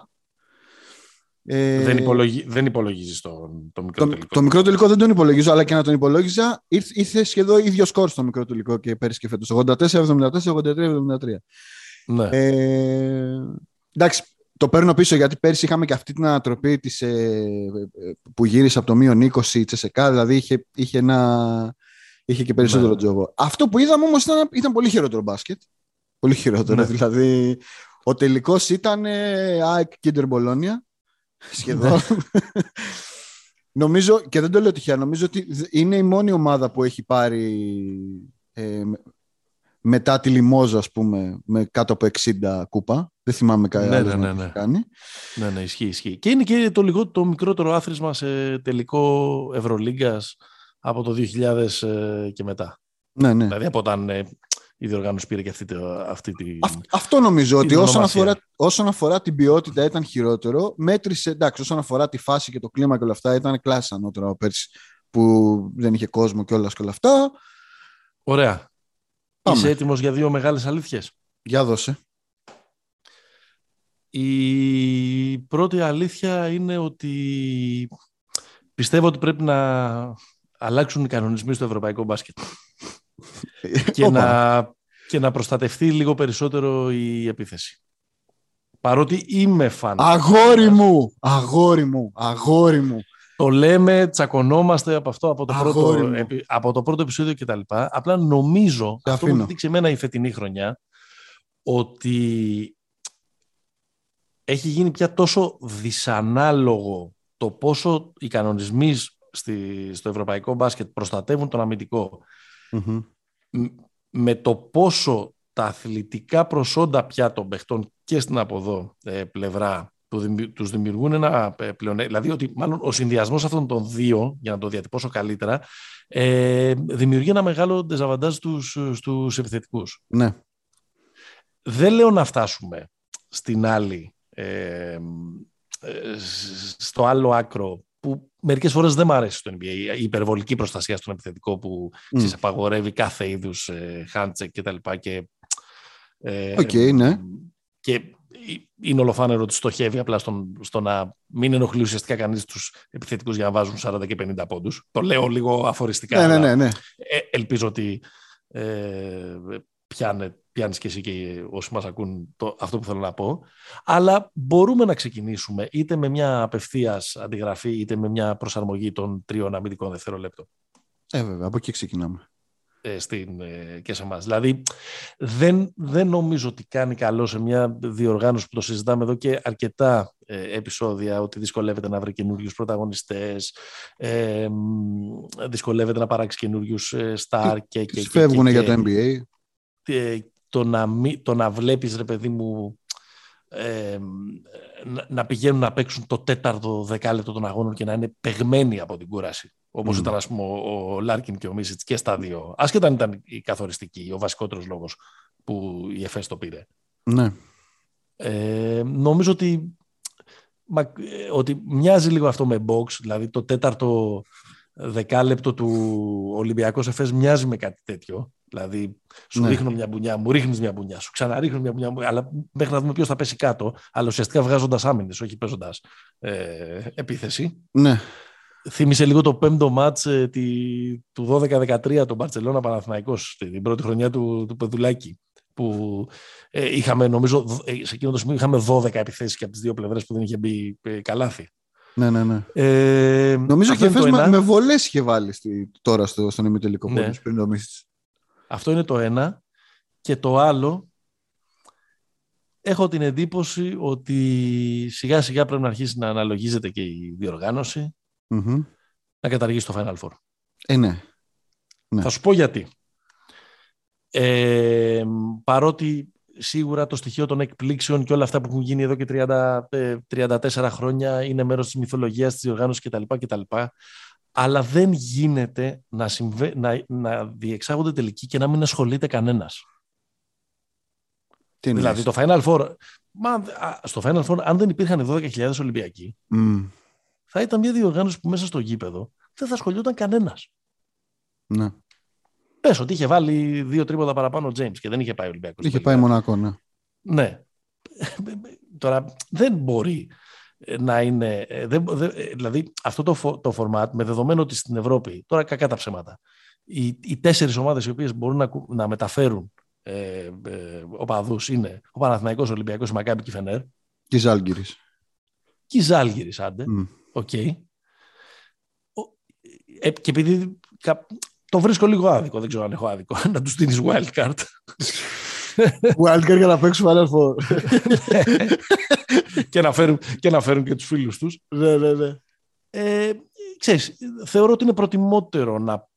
Ε, δεν, υπολογι... δεν υπολογίζεις το, το μικρό το, τελικό. Το μικρό τελικό δεν τον υπολογίζω, αλλά και να τον υπολόγιζα ήρθε, ήρθε σχεδόν ίδιο σκορ στο μικρό τελικό και πέρυσι και φέτος. 84-74, 83-73. Ναι. Ε, εντάξει, το παίρνω πίσω γιατί πέρσι είχαμε και αυτή την ανατροπή της, ε, που γύρισε από το μείον 20 η Τσεσεκά, δηλαδή είχε, είχε, ένα, είχε και περισσότερο ναι. τζόγο. Αυτό που είδαμε όμως ήταν, ήταν πολύ χειρότερο μπάσκετ. Πολύ χειρότερο, ναι. δηλαδή ο τελικός ήταν ε, ΑΕΚ Κίντερ Μπολόνια, σχεδόν. Ναι. νομίζω, και δεν το λέω τυχαία, νομίζω ότι είναι η μόνη ομάδα που έχει πάρει ε, μετά τη Λιμόζα, ας πούμε, με κάτω από 60 κούπα. Δεν θυμάμαι κάτι ναι, ναι, ναι, ναι. κάνει. Ναι, ναι, ισχύει, ισχύει. Και είναι και το, λιγό, το μικρότερο άθροισμα σε τελικό Ευρωλίγκας από το 2000 ε, και μετά. Ναι, ναι. Δηλαδή από όταν ε, η διοργάνωση πήρε και αυτή, αυτή τη. αυτό νομίζω ότι όσον αφορά, όσον αφορά την ποιότητα ήταν χειρότερο. Μέτρησε, εντάξει, όσον αφορά τη φάση και το κλίμα και όλα αυτά, ήταν κλάση ανώτερο πέρσι που δεν είχε κόσμο και όλα και όλα αυτά. Ωραία. Πάμε. Είσαι έτοιμος για δύο μεγάλες αλήθειες; Για δώσε. Η πρώτη αλήθεια είναι ότι πιστεύω ότι πρέπει να αλλάξουν οι κανονισμοί στο ευρωπαϊκό μπάσκετ και, να, και να προστατευτεί λίγο περισσότερο η επίθεση. Παρότι είμαι φαν. Αγόρι μου, αγόρι μου, αγόρι μου. Το λέμε, τσακωνόμαστε από αυτό, από το, πρώτο, από το πρώτο επεισόδιο κτλ. Απλά νομίζω, αυτό που δείξει εμένα η φετινή χρονιά, ότι έχει γίνει πια τόσο δυσανάλογο το πόσο οι κανονισμοί στη, στο ευρωπαϊκό μπάσκετ προστατεύουν τον αμυντικο με το πόσο τα αθλητικά προσόντα πια των παιχτών και στην αποδό ε, πλευρά του, τους δημιουργούν ένα ε, πλεονέκτημα. Δηλαδή ότι μάλλον ο συνδυασμός αυτών των δύο, για να το διατυπώσω καλύτερα, ε, δημιουργεί ένα μεγάλο ντεζαβαντάζ στους, στους επιθετικούς. Ναι. Δεν λέω να φτάσουμε στην άλλη, ε, στο άλλο άκρο που μερικές φορές δεν μου αρέσει στο NBA, η υπερβολική προστασία στον επιθετικό που mm. απαγορεύει κάθε είδους ε, handcheck και τα λοιπά και, ε, okay, ναι. και είναι ολοφάνερο ότι στοχεύει απλά στον, στο να μην ενοχλεί ουσιαστικά κανείς τους επιθετικούς για να βάζουν 40 και 50 πόντους. Το λέω λίγο αφοριστικά. Ναι, ναι, ναι, ναι. Ε, ελπίζω ότι ε, πιάνε, πιάνεις και εσύ και όσοι μας ακούν το, αυτό που θέλω να πω. Αλλά μπορούμε να ξεκινήσουμε είτε με μια απευθείας αντιγραφή είτε με μια προσαρμογή των τριών αμυντικών δευτερολέπτων. Ε, βέβαια, από εκεί ξεκινάμε. Ε, στην, ε, και σε εμάς. Δηλαδή, δεν, δεν νομίζω ότι κάνει καλό σε μια διοργάνωση που το συζητάμε εδώ και αρκετά ε, επεισόδια, ότι δυσκολεύεται να βρει καινούριους πρωταγωνιστές, ε, δυσκολεύεται να παράξει καινούριους στάρ και, και, Φεύγουν για το NBA. Το, να, το να βλέπεις, ρε παιδί μου, να πηγαίνουν να παίξουν το τέταρτο δεκάλεπτο των αγώνων και να είναι παιγμένοι από την κούραση. Όπως mm. ήταν ας πούμε, ο Λάρκιν και ο Μίσιτς και στα δύο. Άσχετα αν ήταν η καθοριστική, ο βασικότερος λόγος που η ΕΦΕΣ το πήρε. Ναι. Ε, νομίζω ότι, ότι μοιάζει λίγο αυτό με box, δηλαδή το τέταρτο δεκάλεπτο του Ολυμπιακού ΕΦΕΣ μοιάζει με κάτι τέτοιο. Δηλαδή, σου ναι. ρίχνω μια μπουνιά, μου ρίχνεις μια μπουνιά, σου ξαναρίχνω μια μπουνιά, αλλά μέχρι να δούμε ποιος θα πέσει κάτω. Αλλά ουσιαστικά βγάζοντας άμυνες, όχι παίζοντας ε, επίθεση. Ναι. Θύμισε λίγο το πέμπτο μάτς ε, τη, του 12-13 τον Μπαρτσελώνα Παναθηναϊκός την πρώτη χρονιά του, του Πεδουλάκη που ε, είχαμε νομίζω ε, σε εκείνο το σημείο είχαμε 12 επιθέσεις και από τις δύο πλευρές που δεν είχε μπει ε, καλάθι. Ναι, ναι, ναι. Ε, νομίζω και με, ένα... με βολές είχε βάλει στη, τώρα στο, στον ημιτελικό ναι. πριν το Αυτό είναι το ένα και το άλλο έχω την εντύπωση ότι σιγά σιγά πρέπει να αρχίσει να αναλογίζεται και η διοργάνωση mm να καταργήσει το Final Four. Ε, ναι. ναι. Θα σου πω γιατί. Ε, παρότι σίγουρα το στοιχείο των εκπλήξεων και όλα αυτά που έχουν γίνει εδώ και 30, 34 ε, χρόνια είναι μέρος της μυθολογίας, της διοργάνωσης κτλ. κτλ αλλά δεν γίνεται να, συμβε... να, να διεξάγονται τελικοί και να μην ασχολείται κανένας. Τι δηλαδή το Final Four, μα, στο Final Four αν δεν υπήρχαν 12.000 Ολυμπιακοί, θα ήταν μια διοργάνωση που μέσα στο γήπεδο δεν θα ασχολιόταν κανένας. Ναι. Πες ότι είχε βάλει δύο τρίποτα παραπάνω ο Τζέιμς και δεν είχε πάει ο Ολυμπιακός. Είχε πάει Μονακό, ναι. Ναι. Τώρα δεν μπορεί να είναι. Δεν, δηλαδή αυτό το, το format με δεδομένο ότι στην Ευρώπη, τώρα κακά τα ψέματα, οι, οι τέσσερις ομάδες οι οποίες μπορούν να, να μεταφέρουν ε, ε, οπαδού είναι ο Παναθηναϊκός, ο Ολυμπιακός, η Μακάμπη και η Φενέρ. Και η Ζαλγκίρις. Και η Ζαλγκίρις, άντε. Okay. Okay. Ε, και επειδή το βρίσκω λίγο άδικο, δεν ξέρω αν έχω άδικο, να τους δίνει wildcard. wildcard για να παίξουν Final Four. Και, να φέρουν, και να φέρουν και τους φίλους τους. Ναι, ναι, ναι. Ε, ξέρεις, θεωρώ ότι είναι προτιμότερο να,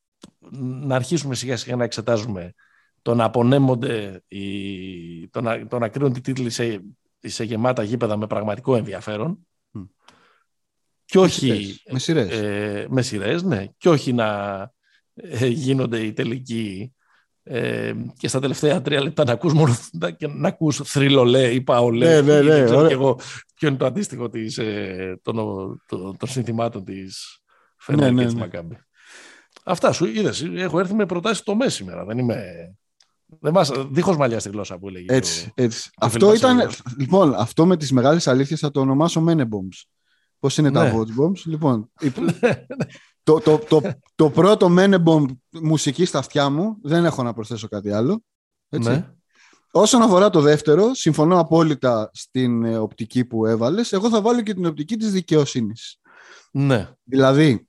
να αρχίσουμε σιγά σιγά να εξετάζουμε το να απονέμονται, οι, το, να, το να κρίνουν τη τίτλοι σε, σε γεμάτα γήπεδα με πραγματικό ενδιαφέρον και όχι, με σειρές. Ε, με σειρές, ναι. Και όχι να ε, γίνονται οι τελικοί ε, και στα τελευταία τρία λεπτά να ακούς μόνο και να ακούς θρυλολέ ή παολέ. Ναι, ναι, ναι. ξέρω και εγώ ποιο είναι το αντίστοιχο της, ε, των, των, των συνθημάτων της Φενέρ ναι, ναι, και της ναι. Μακάμπη. Αυτά σου είδες. Έχω έρθει με προτάσεις το μέση σήμερα. Δεν είμαι... Δεν μας, δίχως μαλλιάς στη γλώσσα που έλεγε. Έτσι, το, έτσι. Το αυτό ήταν, λοιπόν, αυτό με τις μεγάλες αλήθειες θα το ονομάσω Menebombs. Πώς είναι ναι. τα Watch Bombs; Λοιπόν, το, το, το, το πρώτο Menebomb μουσική στα αυτιά μου, δεν έχω να προσθέσω κάτι άλλο. Έτσι. Ναι. Όσον αφορά το δεύτερο, συμφωνώ απόλυτα στην ε, οπτική που έβαλες. Εγώ θα βάλω και την οπτική της δικαιοσύνης. Ναι. Δηλαδή,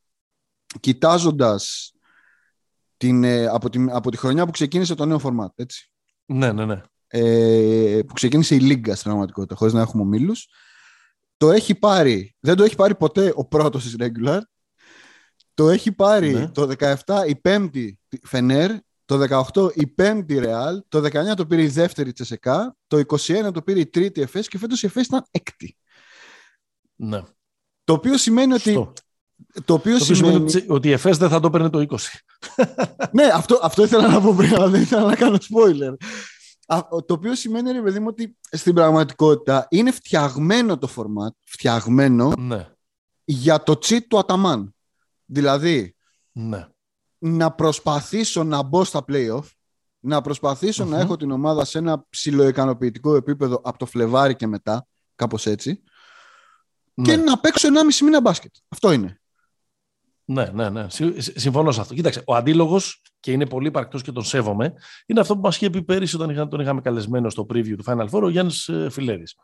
κοιτάζοντας την, ε, από, την, από τη χρονιά που ξεκίνησε το νέο format, έτσι. Ναι, ναι, ναι. Ε, που ξεκίνησε η Λίγκα στην πραγματικότητα, χωρίς να έχουμε ομίλους. Το έχει πάρει, δεν το έχει πάρει ποτέ ο πρώτος της regular. Το έχει πάρει ναι. το 17 η πέμπτη Φενέρ, το 18 η πέμπτη Ρεάλ, το 19 το πήρε η δεύτερη Τσεσεκά, το 21 το πήρε η τρίτη Εφές και φέτος η Εφές ήταν έκτη. Ναι. Το οποίο σημαίνει ότι το οποίο το σημαίνει ότι, ότι η ΕΦΕΣ δεν θα το παίρνει το 20. ναι, αυτό, αυτό ήθελα να πω πριν, αλλά δεν ήθελα να κάνω spoiler. το οποίο σημαίνει, ρε παιδί μου, ότι στην πραγματικότητα είναι φτιαγμένο το format, φτιαγμένο ναι. για το cheat του Αταμάν. Δηλαδή, ναι. να προσπαθήσω να μπω στα playoff, να προσπαθησω να έχω την ομάδα σε ένα ψηλοικανοποιητικό επίπεδο από το Φλεβάρι και μετά, κάπως έτσι, και ναι. να παίξω 1,5 μήνα μπάσκετ. Αυτό είναι. Ναι, ναι, ναι. Συμφωνώ σε αυτό. Κοίταξε, ο αντίλογος και είναι πολύ υπαρκτός και τον σέβομαι, είναι αυτό που μας είχε πει πέρυσι όταν τον είχαμε καλεσμένο στο preview του Final Four, ο Γιάννης ε, Φιλέρης.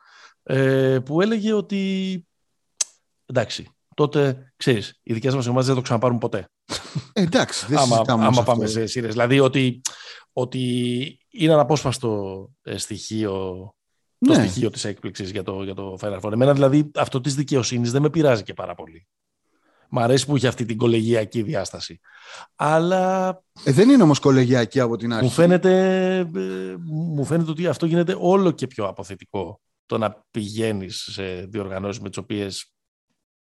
Ε, που έλεγε ότι. Εντάξει, τότε ξέρεις, οι δικές μας ομάδες δεν το ξαναπάρουν ποτέ. Ε, εντάξει, δεν άμα, άμα πάμε σε σειρές. Δηλαδή ότι, ότι είναι αναπόσπαστο ε, στοιχείο το ναι. στοιχείο της έκπληξης για το, για το Final Four. Εμένα δηλαδή αυτό της δικαιοσύνης δεν με πειράζει και πάρα πολύ. Μ' αρέσει που έχει αυτή την κολεγιακή διάσταση. Αλλά... Ε, δεν είναι όμως κολεγιακή από την αρχή. Μου φαίνεται, ε, μου φαίνεται ότι αυτό γίνεται όλο και πιο αποθετικό. Το να πηγαίνεις σε διοργανώσεις με τις οποίες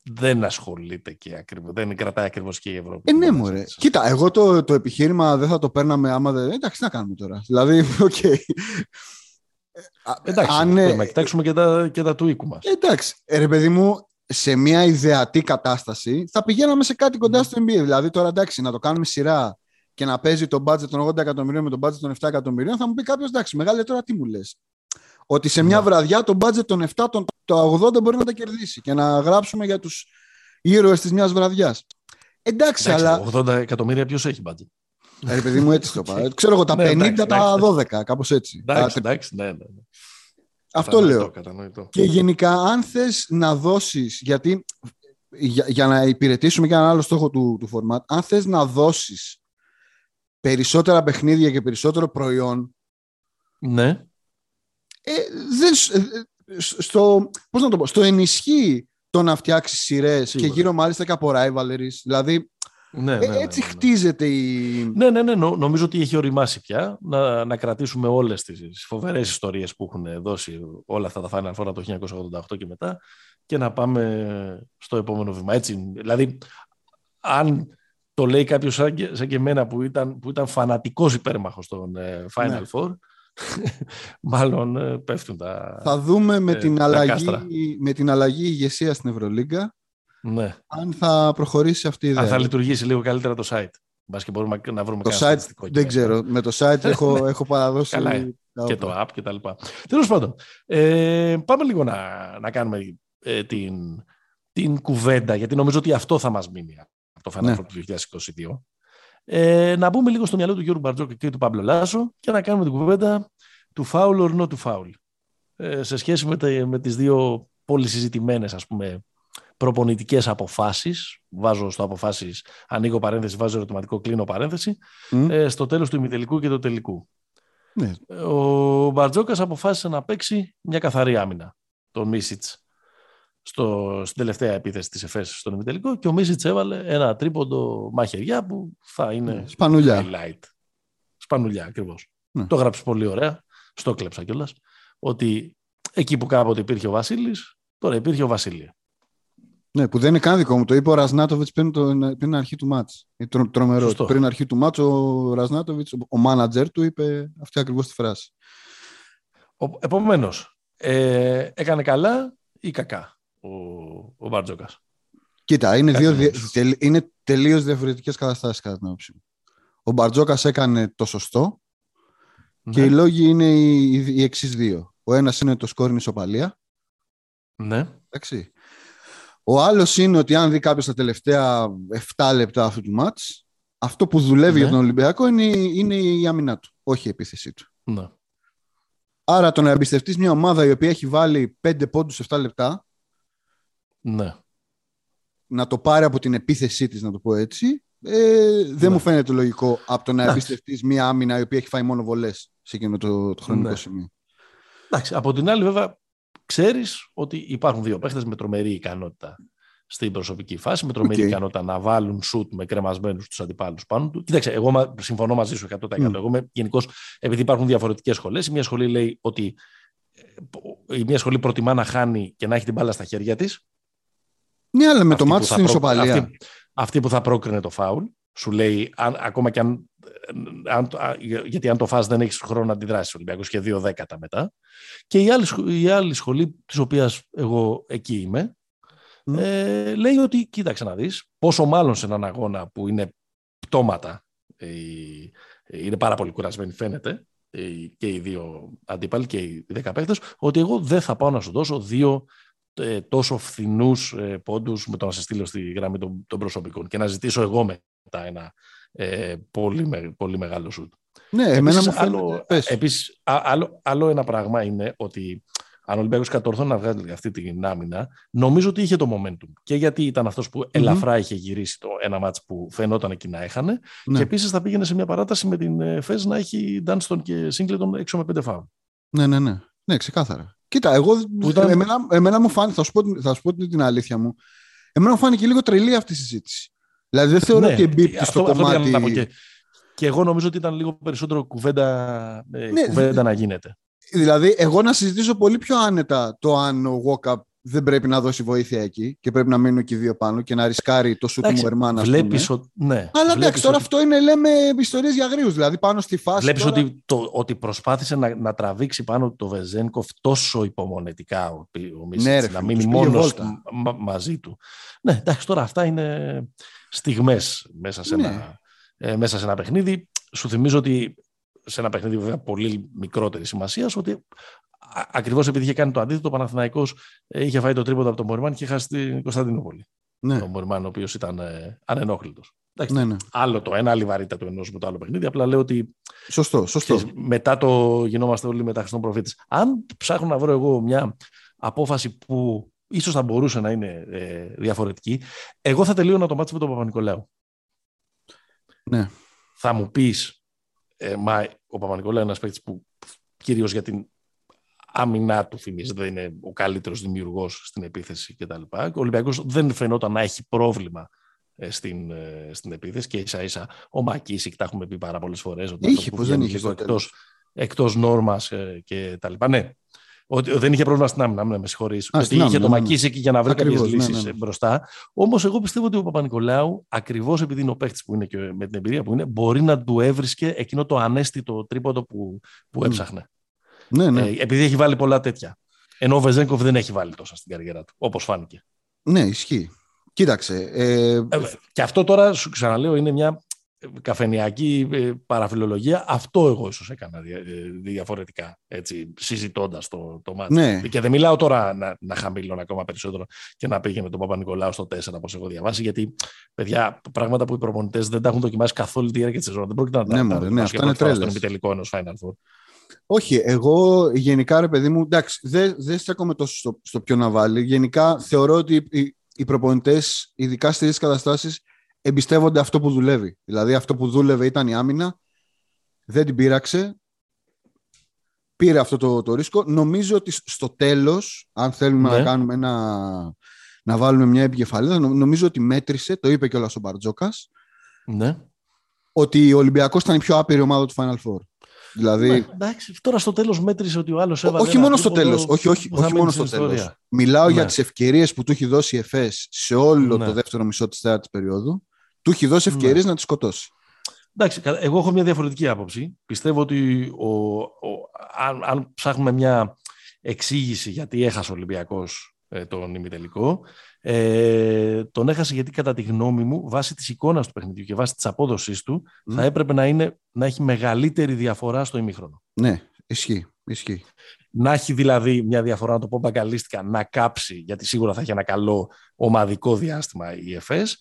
δεν ασχολείται και ακριβώς, δεν κρατάει ακριβώς και η Ευρώπη. Ε, ναι, μωρέ. Κοίτα, εγώ το, το επιχείρημα δεν θα το παίρναμε άμα δεν... Εντάξει, να κάνουμε τώρα. Δηλαδή, okay. Okay. Εντάξει, αν, να κοιτάξουμε και τα, και τα του οίκου μας. Εντάξει, ε, ρε παιδί μου, σε μια ιδεατή κατάσταση θα πηγαίναμε σε κάτι κοντά στο NBA. Δηλαδή τώρα εντάξει να το κάνουμε σειρά και να παίζει το budget των 80 εκατομμυρίων με το budget των 7 εκατομμυρίων θα μου πει κάποιος εντάξει μεγάλη τώρα τι μου λες; Ότι σε μια ναι. βραδιά το budget των 7, τον, το 80 μπορεί να τα κερδίσει και να γράψουμε για τους ήρωες της μιας βραδιάς. Εντάξει, εντάξει αλλά... 80 εκατομμύρια ποιος έχει budget; Ε, παιδί μου έτσι το πάω. Ξέρω εγώ τα 50, ναι, τα 12, κάπως έτσι. Εντάξει, εντάξει, ναι, ναι. ναι. Αυτό λέω. Και γενικά, αν θες να δώσεις, γιατί για, για, να υπηρετήσουμε και έναν άλλο στόχο του, του format, αν θες να δώσεις περισσότερα παιχνίδια και περισσότερο προϊόν. Ναι. Ε, δεν, ε, στο, πώς να το πω, στο ενισχύει το να φτιάξει σειρές και γύρω μάλιστα και από rivalries. Δηλαδή, ναι, ναι, ναι, έτσι χτίζεται η... Ναι, ναι, ναι, νομίζω ότι έχει οριμάσει πια να, να κρατήσουμε όλες τις φοβερές ιστορίες που έχουν δώσει όλα αυτά τα Final Four το 1988 και μετά και να πάμε στο επόμενο βήμα. Έτσι, δηλαδή, αν το λέει κάποιος σαν και, σαν και εμένα που ήταν, που ήταν φανατικός υπέρμαχος των ε, Final ναι. Four, μάλλον ε, πέφτουν τα Θα δούμε με, ε, την αλλαγή, με την αλλαγή ηγεσίας στην Ευρωλίγκα ναι. Αν θα προχωρήσει αυτή η ιδέα. Αν θα λειτουργήσει λίγο καλύτερα το site. Μπας και μπορούμε να βρούμε το site. Δεν ξέρω. Με το site έχω, έχω παραδώσει. Καλά. και το app και τα λοιπά. Τέλος πάντων, ε, πάμε λίγο να, να κάνουμε ε, την, την κουβέντα, γιατί νομίζω ότι αυτό θα μας μείνει από το Final ναι. του 2022. Ε, να μπούμε λίγο στο μυαλό του Γιώργου Μπαρτζόκα και του Παύλου Λάσο και να κάνουμε την κουβέντα του foul or not to foul. Ε, σε σχέση με, με τις δύο πολύ συζητημένες ας πούμε προπονητικές αποφάσεις, βάζω στο αποφάσεις, ανοίγω παρένθεση, βάζω ερωτηματικό, κλείνω παρένθεση, ε, στο τέλος του ημιτελικού και του τελικού. Ναι. Ο Μπαρτζόκας αποφάσισε να παίξει μια καθαρή άμυνα, τον Μίσιτς, στο, στην τελευταία επίθεση της ΕΦΕΣ στον ημιτελικό και ο Μίσιτς έβαλε ένα τρίποντο μαχαιριά που θα είναι ναι. Σπανουλιά. highlight. Σπανουλιά ακριβώς. Ναι. Το έγραψε πολύ ωραία, στο κλέψα κιόλας. ότι εκεί που κάποτε υπήρχε ο Βασίλης, τώρα υπήρχε ο Βασίλη. Ναι, που δεν είναι καν δικό μου. Το είπε ο Ρασνάτοβιτς πριν, πριν την αρχή του μάτς. Τρο, τρομερό. Σωστό. Πριν αρχή του μάτς, ο Ρασνάτοβιτς, ο μάνατζερ του, είπε αυτή ακριβώς τη φράση. Επομένως, ε, έκανε καλά ή κακά ο, ο Μπαρτζόκας; Κοίτα, είναι, δύο, είναι τελείως διαφορετικές καταστάσεις κατά την άποψή μου. Ο Μπαρτζόκας έκανε το σωστό ναι. και οι λόγοι είναι οι, οι, οι εξής δύο. Ο ένας είναι το σκόρ ισοπαλία. Ναι. Εντάξει. Ο άλλος είναι ότι αν δει κάποιος τα τελευταία 7 λεπτά αυτού του μάτς, αυτό που δουλεύει για ναι. τον Ολυμπιακό είναι, είναι η άμυνά του, όχι η επίθεσή του. Ναι. Άρα το να εμπιστευτείς μια ομάδα η οποία έχει βάλει 5 πόντους σε 7 λεπτά. Ναι. Να το πάρει από την επίθεσή της, να το πω έτσι. Ε, δεν ναι. μου φαίνεται λογικό από το να εμπιστευτείς μια άμυνα η οποία έχει φάει μόνο βολές σε εκείνο το, το χρονικό ναι. σημείο. Εντάξει. Από την άλλη, βέβαια, ξέρεις ότι υπάρχουν δύο παίχτες με τρομερή ικανότητα στην προσωπική φάση, με τρομερή okay. ικανότητα να βάλουν σουτ με κρεμασμένους τους αντιπάλους πάνω του. Κοίταξε, εγώ συμφωνώ μαζί σου 100%. Mm. Εγώ γενικώς, επειδή υπάρχουν διαφορετικές σχολές, η μία σχολή λέει ότι ε, η μία σχολή προτιμά να χάνει και να έχει την μπάλα στα χέρια της. Ναι, αλλά με το μάτι στην ισοπαλία. Αυτή, αυτή, που θα πρόκρινε το φάουλ, σου λέει, αν, ακόμα και αν, αν, γιατί αν το φας δεν έχεις χρόνο να αντιδράσεις ο Ολυμπιακός και δύο δέκατα μετά. Και η άλλη, η άλλη σχολή, της οποίας εγώ εκεί είμαι, ε, λέει ότι, κοίταξε να δεις, πόσο μάλλον σε έναν αγώνα που είναι πτώματα, ε, είναι πάρα πολύ κουρασμένοι φαίνεται, ε, και οι δύο αντίπαλοι και οι δέκα παίκτες, ότι εγώ δεν θα πάω να σου δώσω δύο ε, τόσο φθηνούς ε, πόντους με το να σε στείλω στη γραμμή των, των προσωπικών και να ζητήσω εγώ μετά ένα ε, πολύ, πολύ μεγάλο σουτ. Ναι, εμένα μου άλλο, επίσης, άλλο, άλλο ένα πράγμα είναι ότι αν ο Ολυμπιακός κατορθώνει να βγάλει αυτή την άμυνα, νομίζω ότι είχε το momentum. Και γιατί ήταν αυτός που ελαφρά είχε γυρίσει το ένα μάτς που φαινόταν εκεί να έχανε. Ναι. Και επίσης θα πήγαινε σε μια παράταση με την ΦΕΣ να έχει Ντάνστον και Σίγκλετον έξω με πέντε φάου. Ναι, ναι, ναι. Ναι, ξεκάθαρα. Κοίτα, εγώ, ήταν... εμένα, εμένα μου φάνηκε, θα σου, πω, θα σου πω την αλήθεια μου, εμένα μου φάνηκε λίγο τρελή αυτή η συζήτηση. Δηλαδή δεν θεωρώ ναι, ότι εμπίπτει στο κομμάτι... Αυτό και, και εγώ νομίζω ότι ήταν λίγο περισσότερο κουβέντα, ε, ναι, κουβέντα να γίνεται. Δηλαδή, εγώ να συζητήσω πολύ πιο άνετα το αν ο Walkup δεν πρέπει να δώσει βοήθεια εκεί και πρέπει να μείνουν και οι δύο πάνω και να ρισκάρει το σου του Ερμάνα. Βλέπεις ότι. Ναι, Αλλά εντάξει, τώρα αυτό είναι, λέμε, ιστορίες για γρήγορου. Δηλαδή, πάνω στη φάση. Βλέπεις τώρα... ότι, το, ότι προσπάθησε να, να τραβήξει πάνω το Βεζένκοφ τόσο υπομονετικά ο, ο ναι, να μείνει μόνος μαζί του. Ναι, εντάξει, τώρα αυτά είναι στιγμές μέσα, σε ναι. ε, μέσα σε ένα παιχνίδι. Σου θυμίζω ότι σε ένα παιχνίδι βέβαια πολύ μικρότερη σημασίας, ότι ακριβώς επειδή είχε κάνει το αντίθετο, ο Παναθηναϊκός ε, είχε φάει το τρίποδο από τον Μοριμάν και είχε χάσει την Κωνσταντινούπολη. Ναι. Ο Μοριμάν, ο οποίος ήταν ε, ανενόχλητος. Ναι, ναι. Άλλο το ένα, άλλη βαρύτητα του ενός με το άλλο παιχνίδι. Απλά λέω ότι. Σωστό, σωστό. μετά το γινόμαστε όλοι μετά Χριστόν προφήτης. Αν ψάχνω να βρω εγώ μια απόφαση που ίσως θα μπορούσε να είναι ε, διαφορετική, εγώ θα τελείωνα το μάτι με τον Παπα-Νικολάου. Ναι. Θα μου πεις, ε, μα ο Παπα-Νικολάου είναι ένας παίκτης που κυρίως για την άμυνά του θυμίζεται, δεν είναι ο καλύτερος δημιουργός στην επίθεση κτλ. Ο Ολυμπιακός δεν φαινόταν να έχει πρόβλημα ε, στην, ε, στην επίθεση και ίσα ίσα ο Μακίσικ, τα έχουμε πει πάρα πολλές φορές. Είχε, πώ δεν είχε. Εκτός νόρμας και τα λοιπά. Ναι, ότι δεν είχε πρόβλημα στην άμυνα, ναι, με συγχωρείς. Ότι είχε το ναι, ναι. Μακίσικ για να βρει κάποιες λύσεις μπροστά. Όμως, εγώ πιστεύω ότι ο Παπα-Νικολάου, ακριβώς επειδή είναι ο παίχτη που είναι και με την εμπειρία που είναι, μπορεί να του έβρισκε εκείνο το ανέστητο τρίποντο που, που έψαχνε. Ναι, ναι. Ε, επειδή έχει βάλει πολλά τέτοια. Ενώ ο Βεζέγκοφ δεν έχει βάλει τόσα στην καριέρα του, όπως φάνηκε. Ναι, ισχύει. Κοίταξε. Ε... Ε, και αυτό τώρα, σου ξαναλέω, είναι μια καφενιακή ε, παραφιλολογία. Αυτό εγώ ίσως έκανα ε, διαφορετικά, έτσι, συζητώντας το, το μάτι. Ναι. Και δεν μιλάω τώρα να, να χαμηλώνω ακόμα περισσότερο και να πήγε με τον Παπα-Νικολάου στο 4, όπως έχω διαβάσει, γιατί, παιδιά, πράγματα που οι προπονητές δεν τα έχουν δοκιμάσει καθόλου τη διάρκεια της σεζόν. Δεν πρόκειται να τα ναι, ναι, αυτά είναι τρέλες. επιτελικό ενός Final Four. Όχι, εγώ γενικά ρε παιδί μου, εντάξει, δεν, δεν στέκομαι τόσο στο, στο ποιο να βάλει. Γενικά θεωρώ ότι οι, οι προπονητές, ειδικά στις καταστάσεις, εμπιστεύονται αυτό που δουλεύει. Δηλαδή αυτό που δούλευε ήταν η άμυνα, δεν την πείραξε, πήρε αυτό το, το ρίσκο. Νομίζω ότι στο τέλος, αν θέλουμε να ναι. κάνουμε ένα, να βάλουμε μια επικεφαλίδα, νομίζω ότι μέτρησε, το είπε και ο Μπαρτζόκας, ναι. ότι ο Ολυμπιακός ήταν η πιο άπειρη ομάδα του Final Four. Δηλαδή... Ναι, εντάξει, τώρα στο τέλος μέτρησε ότι ο άλλος έβαλε. Όχι μόνο στο τέλος. Όχι, όχι, όχι μόνο στο τέλος. Μιλάω ναι. για τις ευκαιρίες που του έχει δώσει η ΕΦΕΣ σε όλο ναι. το δεύτερο μισό της τέταρτης περίοδου. Του έχει δώσει ευκαιρίες ναι. να τη σκοτώσει. Εντάξει, εγώ έχω μια διαφορετική άποψη. Πιστεύω ότι ο, ο, αν, αν ψάχνουμε μια εξήγηση γιατί έχασε ο Ολυμπιακός ε, τον ημιτελικό, ε, τον έχασε γιατί κατά τη γνώμη μου, βάσει της εικόνας του παιχνιδιού και βάσει της απόδοσής του, θα έπρεπε να, είναι, να έχει μεγαλύτερη διαφορά στο ημίχρονο. Ναι, ισχύει. ισχύει. Να έχει δηλαδή μια διαφορά, να το πω μπαγκαλίστικα, να κάψει, γιατί σίγουρα θα έχει ένα καλό ομαδικό διάστημα η ΕΦΕΣ,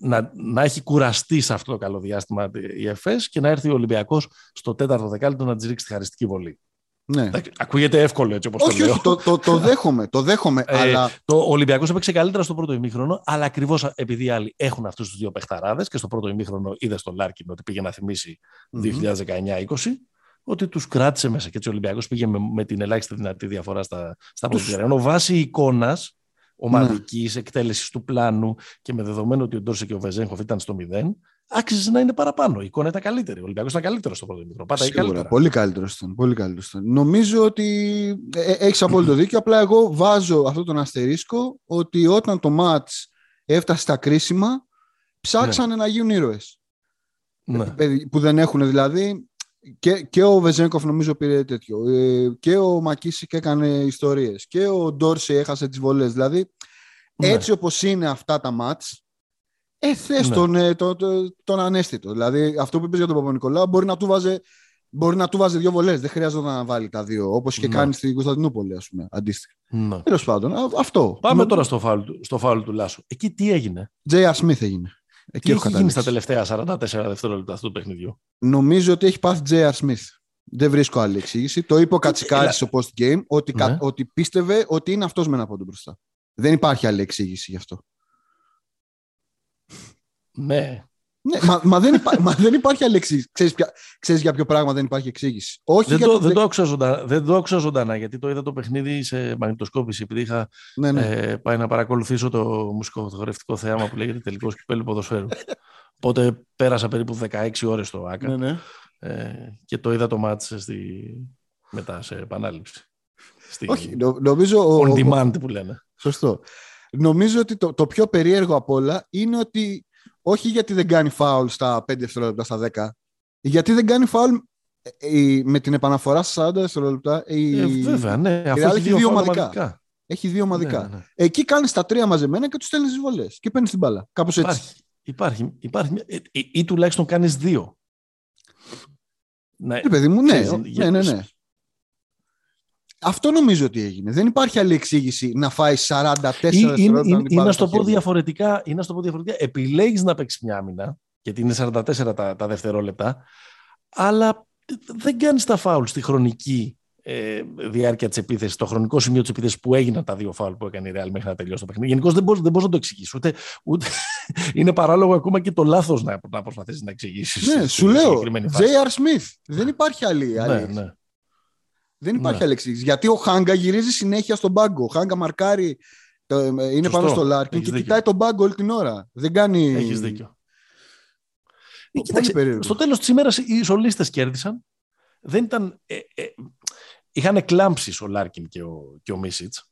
να, να έχει κουραστεί σε αυτό το καλό διάστημα η ΕΦΕΣ και να έρθει ο Ολυμπιακός στο τέταρτο δεκάλεπτο να της ρίξει τη χαριστική βολή. Ναι. Ακούγεται εύκολο έτσι όπως το λέω. Όχι, το, το, το δέχομαι. Το δέχομαι ε, αλλά... Το Ολυμπιακός έπαιξε καλύτερα στο πρώτο ημίχρονο, αλλά ακριβώς επειδή οι άλλοι έχουν αυτούς τους δύο παιχταράδες και στο πρώτο ημίχρονο είδε στον Λάρκιν ότι πήγε να θυμίσει 2019-20, ότι τους κράτησε μέσα. Και έτσι ο Ολυμπιακός πήγε με, με, την ελάχιστη δυνατή διαφορά στα, στα τους... Ενώ βάσει εικόνας ομαδικής ναι. εκτέλεσης του πλάνου και με δεδομένο ότι ο Ντόρσε και ο Βεζέγκοφ ήταν στο 0, άξιζε να είναι παραπάνω. Η εικόνα ήταν καλύτερη. Ο Ολυμπιακός ήταν καλύτερος στο πρώτο ημίχρονο. Πάντα Σίγουρα, πολύ καλύτερος ήταν. Πολύ καλύτερος ήταν. Νομίζω ότι ε, ε έχεις απόλυτο δίκιο. Απλά εγώ βάζω αυτό τον αστερίσκο ότι όταν το ματ έφτασε στα κρίσιμα, ψάξανε ναι. να γίνουν ήρωες. Ναι. Που δεν έχουν δηλαδή. Και, και ο Βεζέγκοφ νομίζω πήρε τέτοιο. Ε, και ο Μακίσικ έκανε ιστορίες. Και ο Ντόρσεϊ έχασε τις βολές. Δηλαδή, ναι. έτσι όπως είναι αυτά τα μάτς, ε, θες ναι. τον, ε, τον, τον, τον, ανέστητο. Δηλαδή, αυτό που είπες για τον Παπα-Νικολάου μπορεί να του βάζε. Μπορεί να του βάζει δύο βολές. Δεν χρειάζεται να βάλει τα δύο. Όπως και ναι. κάνει στην Κωνσταντινούπολη, ας πούμε. Αντίστοιχα. Ναι. Τέλος πάντων, αυτό. Πάμε τώρα στο φάουλ, στο φάουλ του Λάσου. Εκεί τι έγινε; Τζέι Σμιθ έγινε. Εκεί τι έχει γίνει στα τελευταία 44 δευτερόλεπτα αυτού του παιχνιδιού; Νομίζω ότι έχει πάθει Τζέι Σμιθ. Δεν βρίσκω άλλη εξήγηση. Το είπε ο Κατσικάρης στο post game ότι, ναι. ότι πίστευε ότι είναι αυτός με ένα πόντο μπροστά. Δεν υπάρχει άλλη εξήγηση γι' αυτό. Ναι. Ναι, μα, μα, δεν υπά, μα δεν υπάρχει άλλη εξήγηση. Ξέρεις, ξέρεις για ποιο πράγμα δεν υπάρχει εξήγηση; Όχι δεν, το, δεν, το άκουσα ζωντανά, δεν το άκουσα ζωντανά, γιατί το είδα το παιχνίδι σε μαγνητοσκόπηση, επειδή είχα ναι, ναι. Ε, πάει να παρακολουθήσω το μουσικοφωτογραφικό θέαμα που λέγεται τελικός κυπέλου ποδοσφαίρου. Οπότε πέρασα περίπου 16 ώρες στο ΆΚΑ ναι, ναι. Ε, και το είδα το μάτς στη, μετά σε επανάληψη. Στη, Όχι, νο, νομίζω... On demand που λένε. Σωστό. Νομίζω ότι το, το πιο περίεργο απ' όλα είναι ότι όχι γιατί δεν κάνει φάουλ στα 5 δευτερόλεπτα, στα 10, γιατί δεν κάνει φάουλ ε, με την επαναφορά στα 40 δευτερόλεπτα. Η... Ε, βέβαια, ναι. Αφού έχει δύο ομαδικά. Έχει δύο ομαδικά. Ναι, ναι. Εκεί κάνεις τα τρία μαζεμένα και τους στέλνεις τι βολές και παίρνεις την μπάλα. Κάπως έτσι. Υπάρχει, υπάρχει, υπάρχει ή, ή, ή τουλάχιστον κάνεις δύο. Ναι, ε, παιδί μου, ναι, ναι, ναι, ναι. Αυτό νομίζω ότι έγινε. Δεν υπάρχει άλλη εξήγηση να φάει 44 δευτερόλεπτα. Ή να το πω διαφορετικά, ή να το πω διαφορετικά. Επιλέγεις να παίξεις μια άμυνα, γιατί είναι 44 τα, τα δευτερόλεπτα, αλλά δεν κάνεις τα φάουλ στη χρονική ε, διάρκεια της επίθεσης, το χρονικό σημείο της επίθεσης που έγιναν τα δύο φάουλ που έκανε η Real μέχρι να τελειώσει το παιχνίδι. Γενικώς δεν μπορεί δεν να το εξηγήσεις. Ούτε, ούτε είναι παράλογο ακόμα και το λάθος να, να προσπαθήσεις να εξηγήσεις. Ναι, σου λέω. J.R. Smith. Δεν υπάρχει άλλη. Ναι, άλλη. Ναι, ναι. Δεν υπάρχει ναι. άλλη εξήγηση. Γιατί ο Χάγκα γυρίζει συνέχεια στον πάγκο. Ο Χάγκα μαρκάρει, το, ε, είναι Σωστό. πάνω στο Λάρκιν και δίκιο. κοιτάει τον πάγκο όλη την ώρα. Δεν κάνει. Έχεις δίκιο. Ε, κοίταξε, στο τέλος της ημέρας οι σολίστες κέρδισαν. Δεν ήταν, ε, ε, είχαν εκλάμψει ο Λάρκιν και ο, και ο Μίσιτς.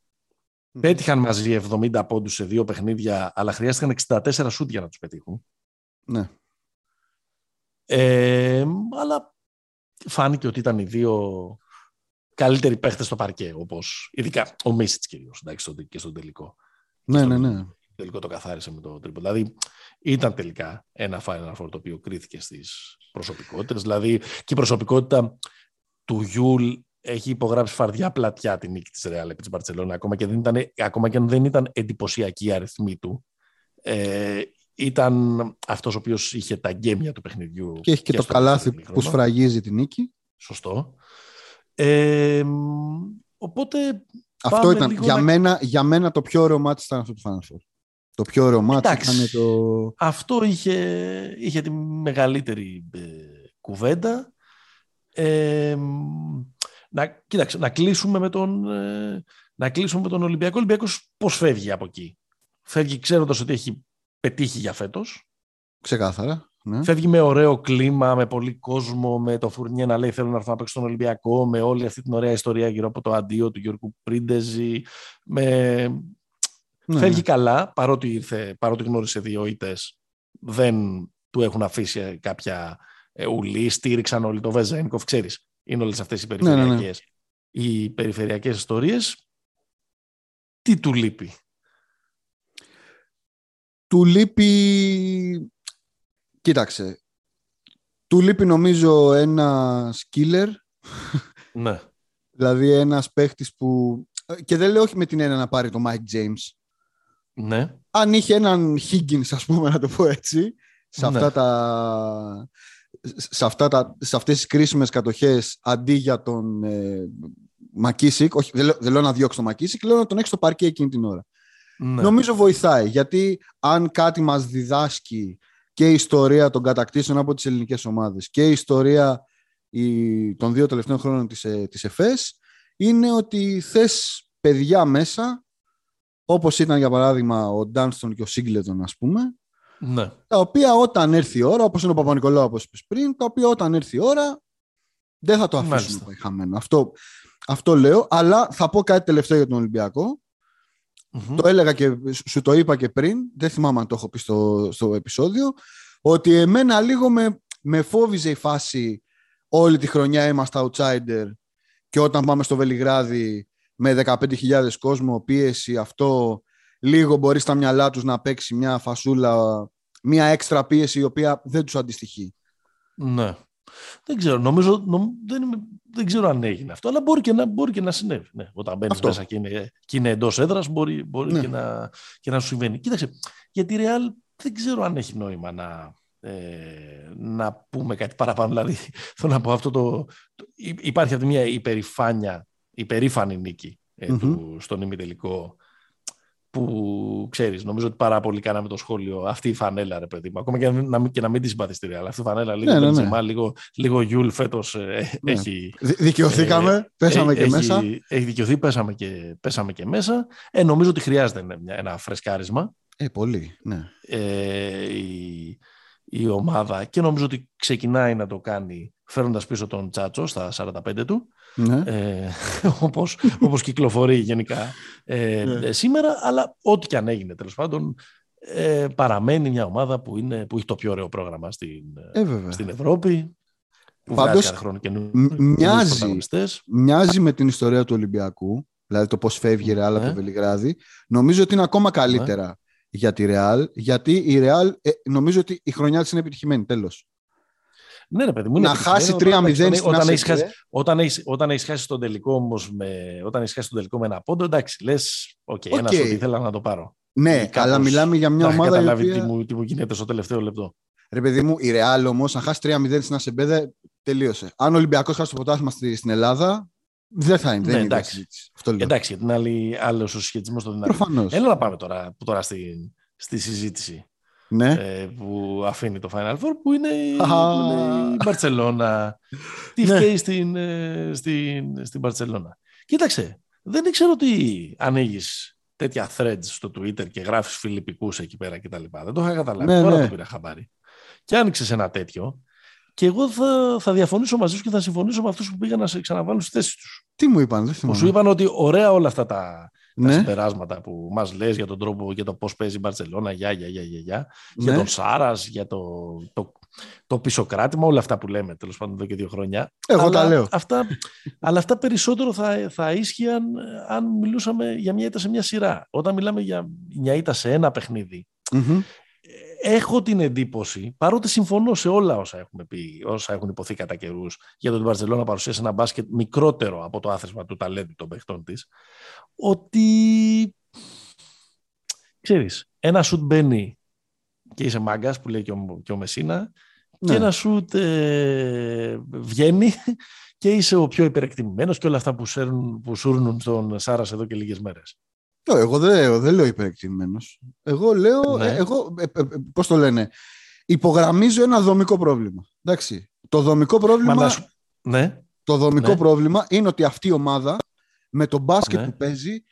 Mm. Πέτυχαν μαζί 70 πόντους σε δύο παιχνίδια, αλλά χρειάστηκαν 64 σουτ για να τους πετύχουν. Ναι. Ε, αλλά φάνηκε ότι ήταν οι δύο καλύτεροι παίχτες στο παρκέ, όπως ειδικά ο Μίσιτς κυρίως και στον τελικό. Ναι, ναι, ναι. τελικό το καθάρισε με το τρίποντο. Δηλαδή ήταν τελικά ένα Final Four το οποίο κρίθηκε στις προσωπικότητες. Δηλαδή και η προσωπικότητα του Γιούλ έχει υπογράψει φαρδιά πλατιά την νίκη της Ρεάλ επί της Μπαρσελόνα, ακόμα και, δεν ήταν, ακόμα και αν δεν ήταν εντυπωσιακή οι αριθμοί του. Ε, ήταν αυτός ο οποίος είχε τα γκέμια του παιχνιδιού. Και έχει και, και το καλάθι που σφραγίζει την νίκη. Σωστό. Ε, οπότε. Αυτό ήταν. Για, μένα, για μένα το πιο ωραίο μάτι ήταν αυτό το Final Το πιο ωραίο μάτι ήταν το. Αυτό είχε, είχε τη μεγαλύτερη ε, κουβέντα. Ε, να, κοίταξε, να κλείσουμε με τον, ε, να κλείσουμε με τον Ολυμπιακό. Ο Ολυμπιακός πώς φεύγει από εκεί; Φεύγει ξέροντας ότι έχει πετύχει για φέτος. Ξεκάθαρα. Ναι. Φεύγει με ωραίο κλίμα, με πολύ κόσμο, με το Φουρνιέ να λέει θέλω να έρθω να παίξω στον Ολυμπιακό, με όλη αυτή την ωραία ιστορία γύρω από το αντίο του Γιώργου Πρίντεζη. Με... Ναι. Φεύγει καλά, παρότι, ήρθε, παρότι γνώρισε δύο ήττες, δεν του έχουν αφήσει κάποια ε, ουλή, στήριξαν όλοι το Βεζένικοφ, ξέρεις. Είναι όλες αυτές οι ναι, ναι, περιφερειακές, οι περιφερειακές ιστορίες. Τι του λείπει; Του λείπει Κοίταξε. Του λείπει νομίζω ένα killer. Ναι. δηλαδή ένας παίχτης που. Και δεν λέω όχι με την ένα να πάρει το Mike James. Ναι. Αν είχε έναν Higgins, ας πούμε, να το πω έτσι, σε, αυτά ναι. τα, σε, αυτά τα, σε αυτές τις κρίσιμες κατοχές αντί για τον ε, Μακίσικ, όχι, δεν λέω, δεν λέω να διώξει τον Μακίσικ, λέω να τον έχει στο παρκέ εκείνη την ώρα. Ναι. Νομίζω βοηθάει, γιατί αν κάτι μας διδάσκει και η ιστορία των κατακτήσεων από τις ελληνικές ομάδες και η ιστορία των δύο τελευταίων χρόνων της, ε, της ΕΦΕΣ είναι ότι θες παιδιά μέσα όπως ήταν για παράδειγμα ο Ντάνστον και ο Σίγκλετον ας πούμε ναι. τα οποία όταν έρθει η ώρα όπως είναι ο Παπα-Νικολάου όπως είπες πριν τα οποία όταν έρθει η ώρα δεν θα το αφήσουμε πάει χαμένο. Αυτό, αυτό λέω αλλά θα πω κάτι τελευταίο για τον ολυμπιακο το έλεγα και σου το είπα και πριν, δεν θυμάμαι αν το έχω πει στο, στο επεισόδιο, ότι εμένα λίγο με, με φόβιζε η φάση όλη τη χρονιά είμαστε outsider και όταν πάμε στο Βελιγράδι με 15.000 κόσμο, πίεση, αυτό, λίγο μπορείς στα μυαλά τους να παίξει μια φασούλα, μια έξτρα πίεση η οποία δεν τους αντιστοιχεί. Ναι. Δεν ξέρω, νομίζω, δεν, δεν ξέρω αν έγινε αυτό, αλλά μπορεί και να, μπορεί και να συνέβη. Ναι, όταν μπαίνεις μέσα και είναι, και είναι εντός έδρας, μπορεί, μπορεί ναι. και, να, και να σου συμβαίνει. Κοίταξε, για τη Real δεν ξέρω αν έχει νόημα να, ε, να πούμε κάτι παραπάνω. Δηλαδή, θέλω να πω αυτό το. το υπάρχει αυτή μια υπερηφάνεια, υπερήφανη νίκη ε, του, στον ημιτελικό που ξέρεις, νομίζω ότι πάρα πολύ κάναμε το σχόλιο αυτή η φανέλα, ρε παιδί μου. Ακόμα και να, μην, και να μην τη συμπαθιστήρια, αλλά αυτή η φανέλα λίγο ναι, ναι, ναι. λίγο, λίγο Γιούλ φέτος ε, ναι. έχει. Δικαιωθήκαμε, ε, πέσαμε και μέσα. Έχει δικαιωθεί, πέσαμε και, πέσαμε και μέσα. Ε, νομίζω ότι χρειάζεται μια, ένα φρεσκάρισμα. Ε, πολύ, ναι. Ε, η, η ομάδα και νομίζω ότι ξεκινάει να το κάνει φέρνοντας πίσω τον Τσάτσο στα 45 του ναι. ε, όπως, όπως κυκλοφορεί γενικά ε, ναι. Ε, σήμερα αλλά ό,τι και αν έγινε τέλος πάντων ε, παραμένει μια ομάδα που, είναι, που έχει το πιο ωραίο πρόγραμμα στην, ε, στην Ευρώπη που Πάντως, κάθε χρόνο και μοιάζει, μοιάζει με την ιστορία του Ολυμπιακού δηλαδή το πώς φεύγει η Ρεάλ από το Βελιγράδι νομίζω ότι είναι ακόμα καλύτερα για τη Ρεάλ γιατί η Ρεάλ νομίζω ότι η χρονιά της είναι επιτυχημένη τέλος ναι, ρε παιδί μου. Να χάσει 3-0 στην όταν, έχεις χάσει, όταν, έχεις, όταν έχεις χάσει τον τελικό όμως με, όταν έχεις χάσει τον τελικό με ένα πόντο, εντάξει, λες, οκ, okay, okay. ένα ότι ήθελα να το πάρω. Ναι, αλλά μιλάμε για μια ομάδα. Δεν καταλάβει οποία... τι, μου, τι μου γίνεται στο τελευταίο λεπτό. Ρε παιδί μου, η Ρεάλ όμως, αν χάσει 3-0 στην Ασεμπέδε, τελείωσε. Αν ο Ολυμπιακός χάσει το ποτάθλημα στην Ελλάδα, δεν θα είναι. Ναι, δεν εντάξει. Αυτό λέω. εντάξει, γιατί είναι άλλος ο συσχετισμό στο δυνατό. Προφανώς. Έλα να πάμε τώρα, τώρα στη, στη συζήτηση ναι. ε, που αφήνει το Final Four που είναι, η Μπαρτσελώνα. Τι ναι. φταίει στην, ε, στην, στην Μπαρτσελώνα. Κοίταξε, δεν ήξερα ότι ανοίγεις τέτοια threads στο Twitter και γράφεις φιλιππικούς εκεί πέρα και τα λοιπά. Δεν το είχα καταλάβει. Ναι, Τώρα ναι. το πήρα χαμπάρι. Και άνοιξες ένα τέτοιο. Και εγώ θα, θα διαφωνήσω μαζί σου και θα συμφωνήσω με αυτούς που πήγαν να σε ξαναβάλουν στη θέση τους. Τι μου είπαν, δεν θυμάμαι. Που σου είπαν ότι ωραία όλα αυτά τα, ναι. τα συμπεράσματα που μας λες για τον τρόπο, για το πώς παίζει η Μπαρτσελώνα, για, για, για, για, για, ναι. για τον Σάρας, για το, το, το πισωκράτημα, όλα αυτά που λέμε τέλος πάντων εδώ και δύο χρόνια. Εγώ αλλά τα λέω. Αυτά, αλλά αυτά περισσότερο θα, θα ίσχυαν αν μιλούσαμε για μια ήττα σε μια σειρά. Όταν μιλάμε για μια ήττα σε ένα παιχνίδι, mm-hmm έχω την εντύπωση, παρότι συμφωνώ σε όλα όσα έχουμε πει, όσα έχουν υποθεί κατά καιρούς για το ότι η Μπαρσελόνα παρουσίασε ένα μπάσκετ μικρότερο από το άθροισμα του ταλέντου των παιχτών της, ότι ξέρεις, ένα σουτ μπαίνει και είσαι μάγκας που λέει και ο, και ο Μεσίνα και ναι. ένα σουτ ε, βγαίνει και είσαι ο πιο υπερεκτιμημένος και όλα αυτά που, σέρνουν, που σούρνουν στον Σάρας εδώ και λίγες μέρες. Εγώ δεν, δεν λέω υπερεκτιμημένος. Εγώ λέω. Ναι. Ε, εγώ, ε, ε, πώς το λένε. Υπογραμμίζω ένα δομικό πρόβλημα. Εντάξει. Το δομικό πρόβλημα. Ναι. Το δομικό ναι. πρόβλημα είναι ότι αυτή η ομάδα με το μπάσκετ ναι. που παίζει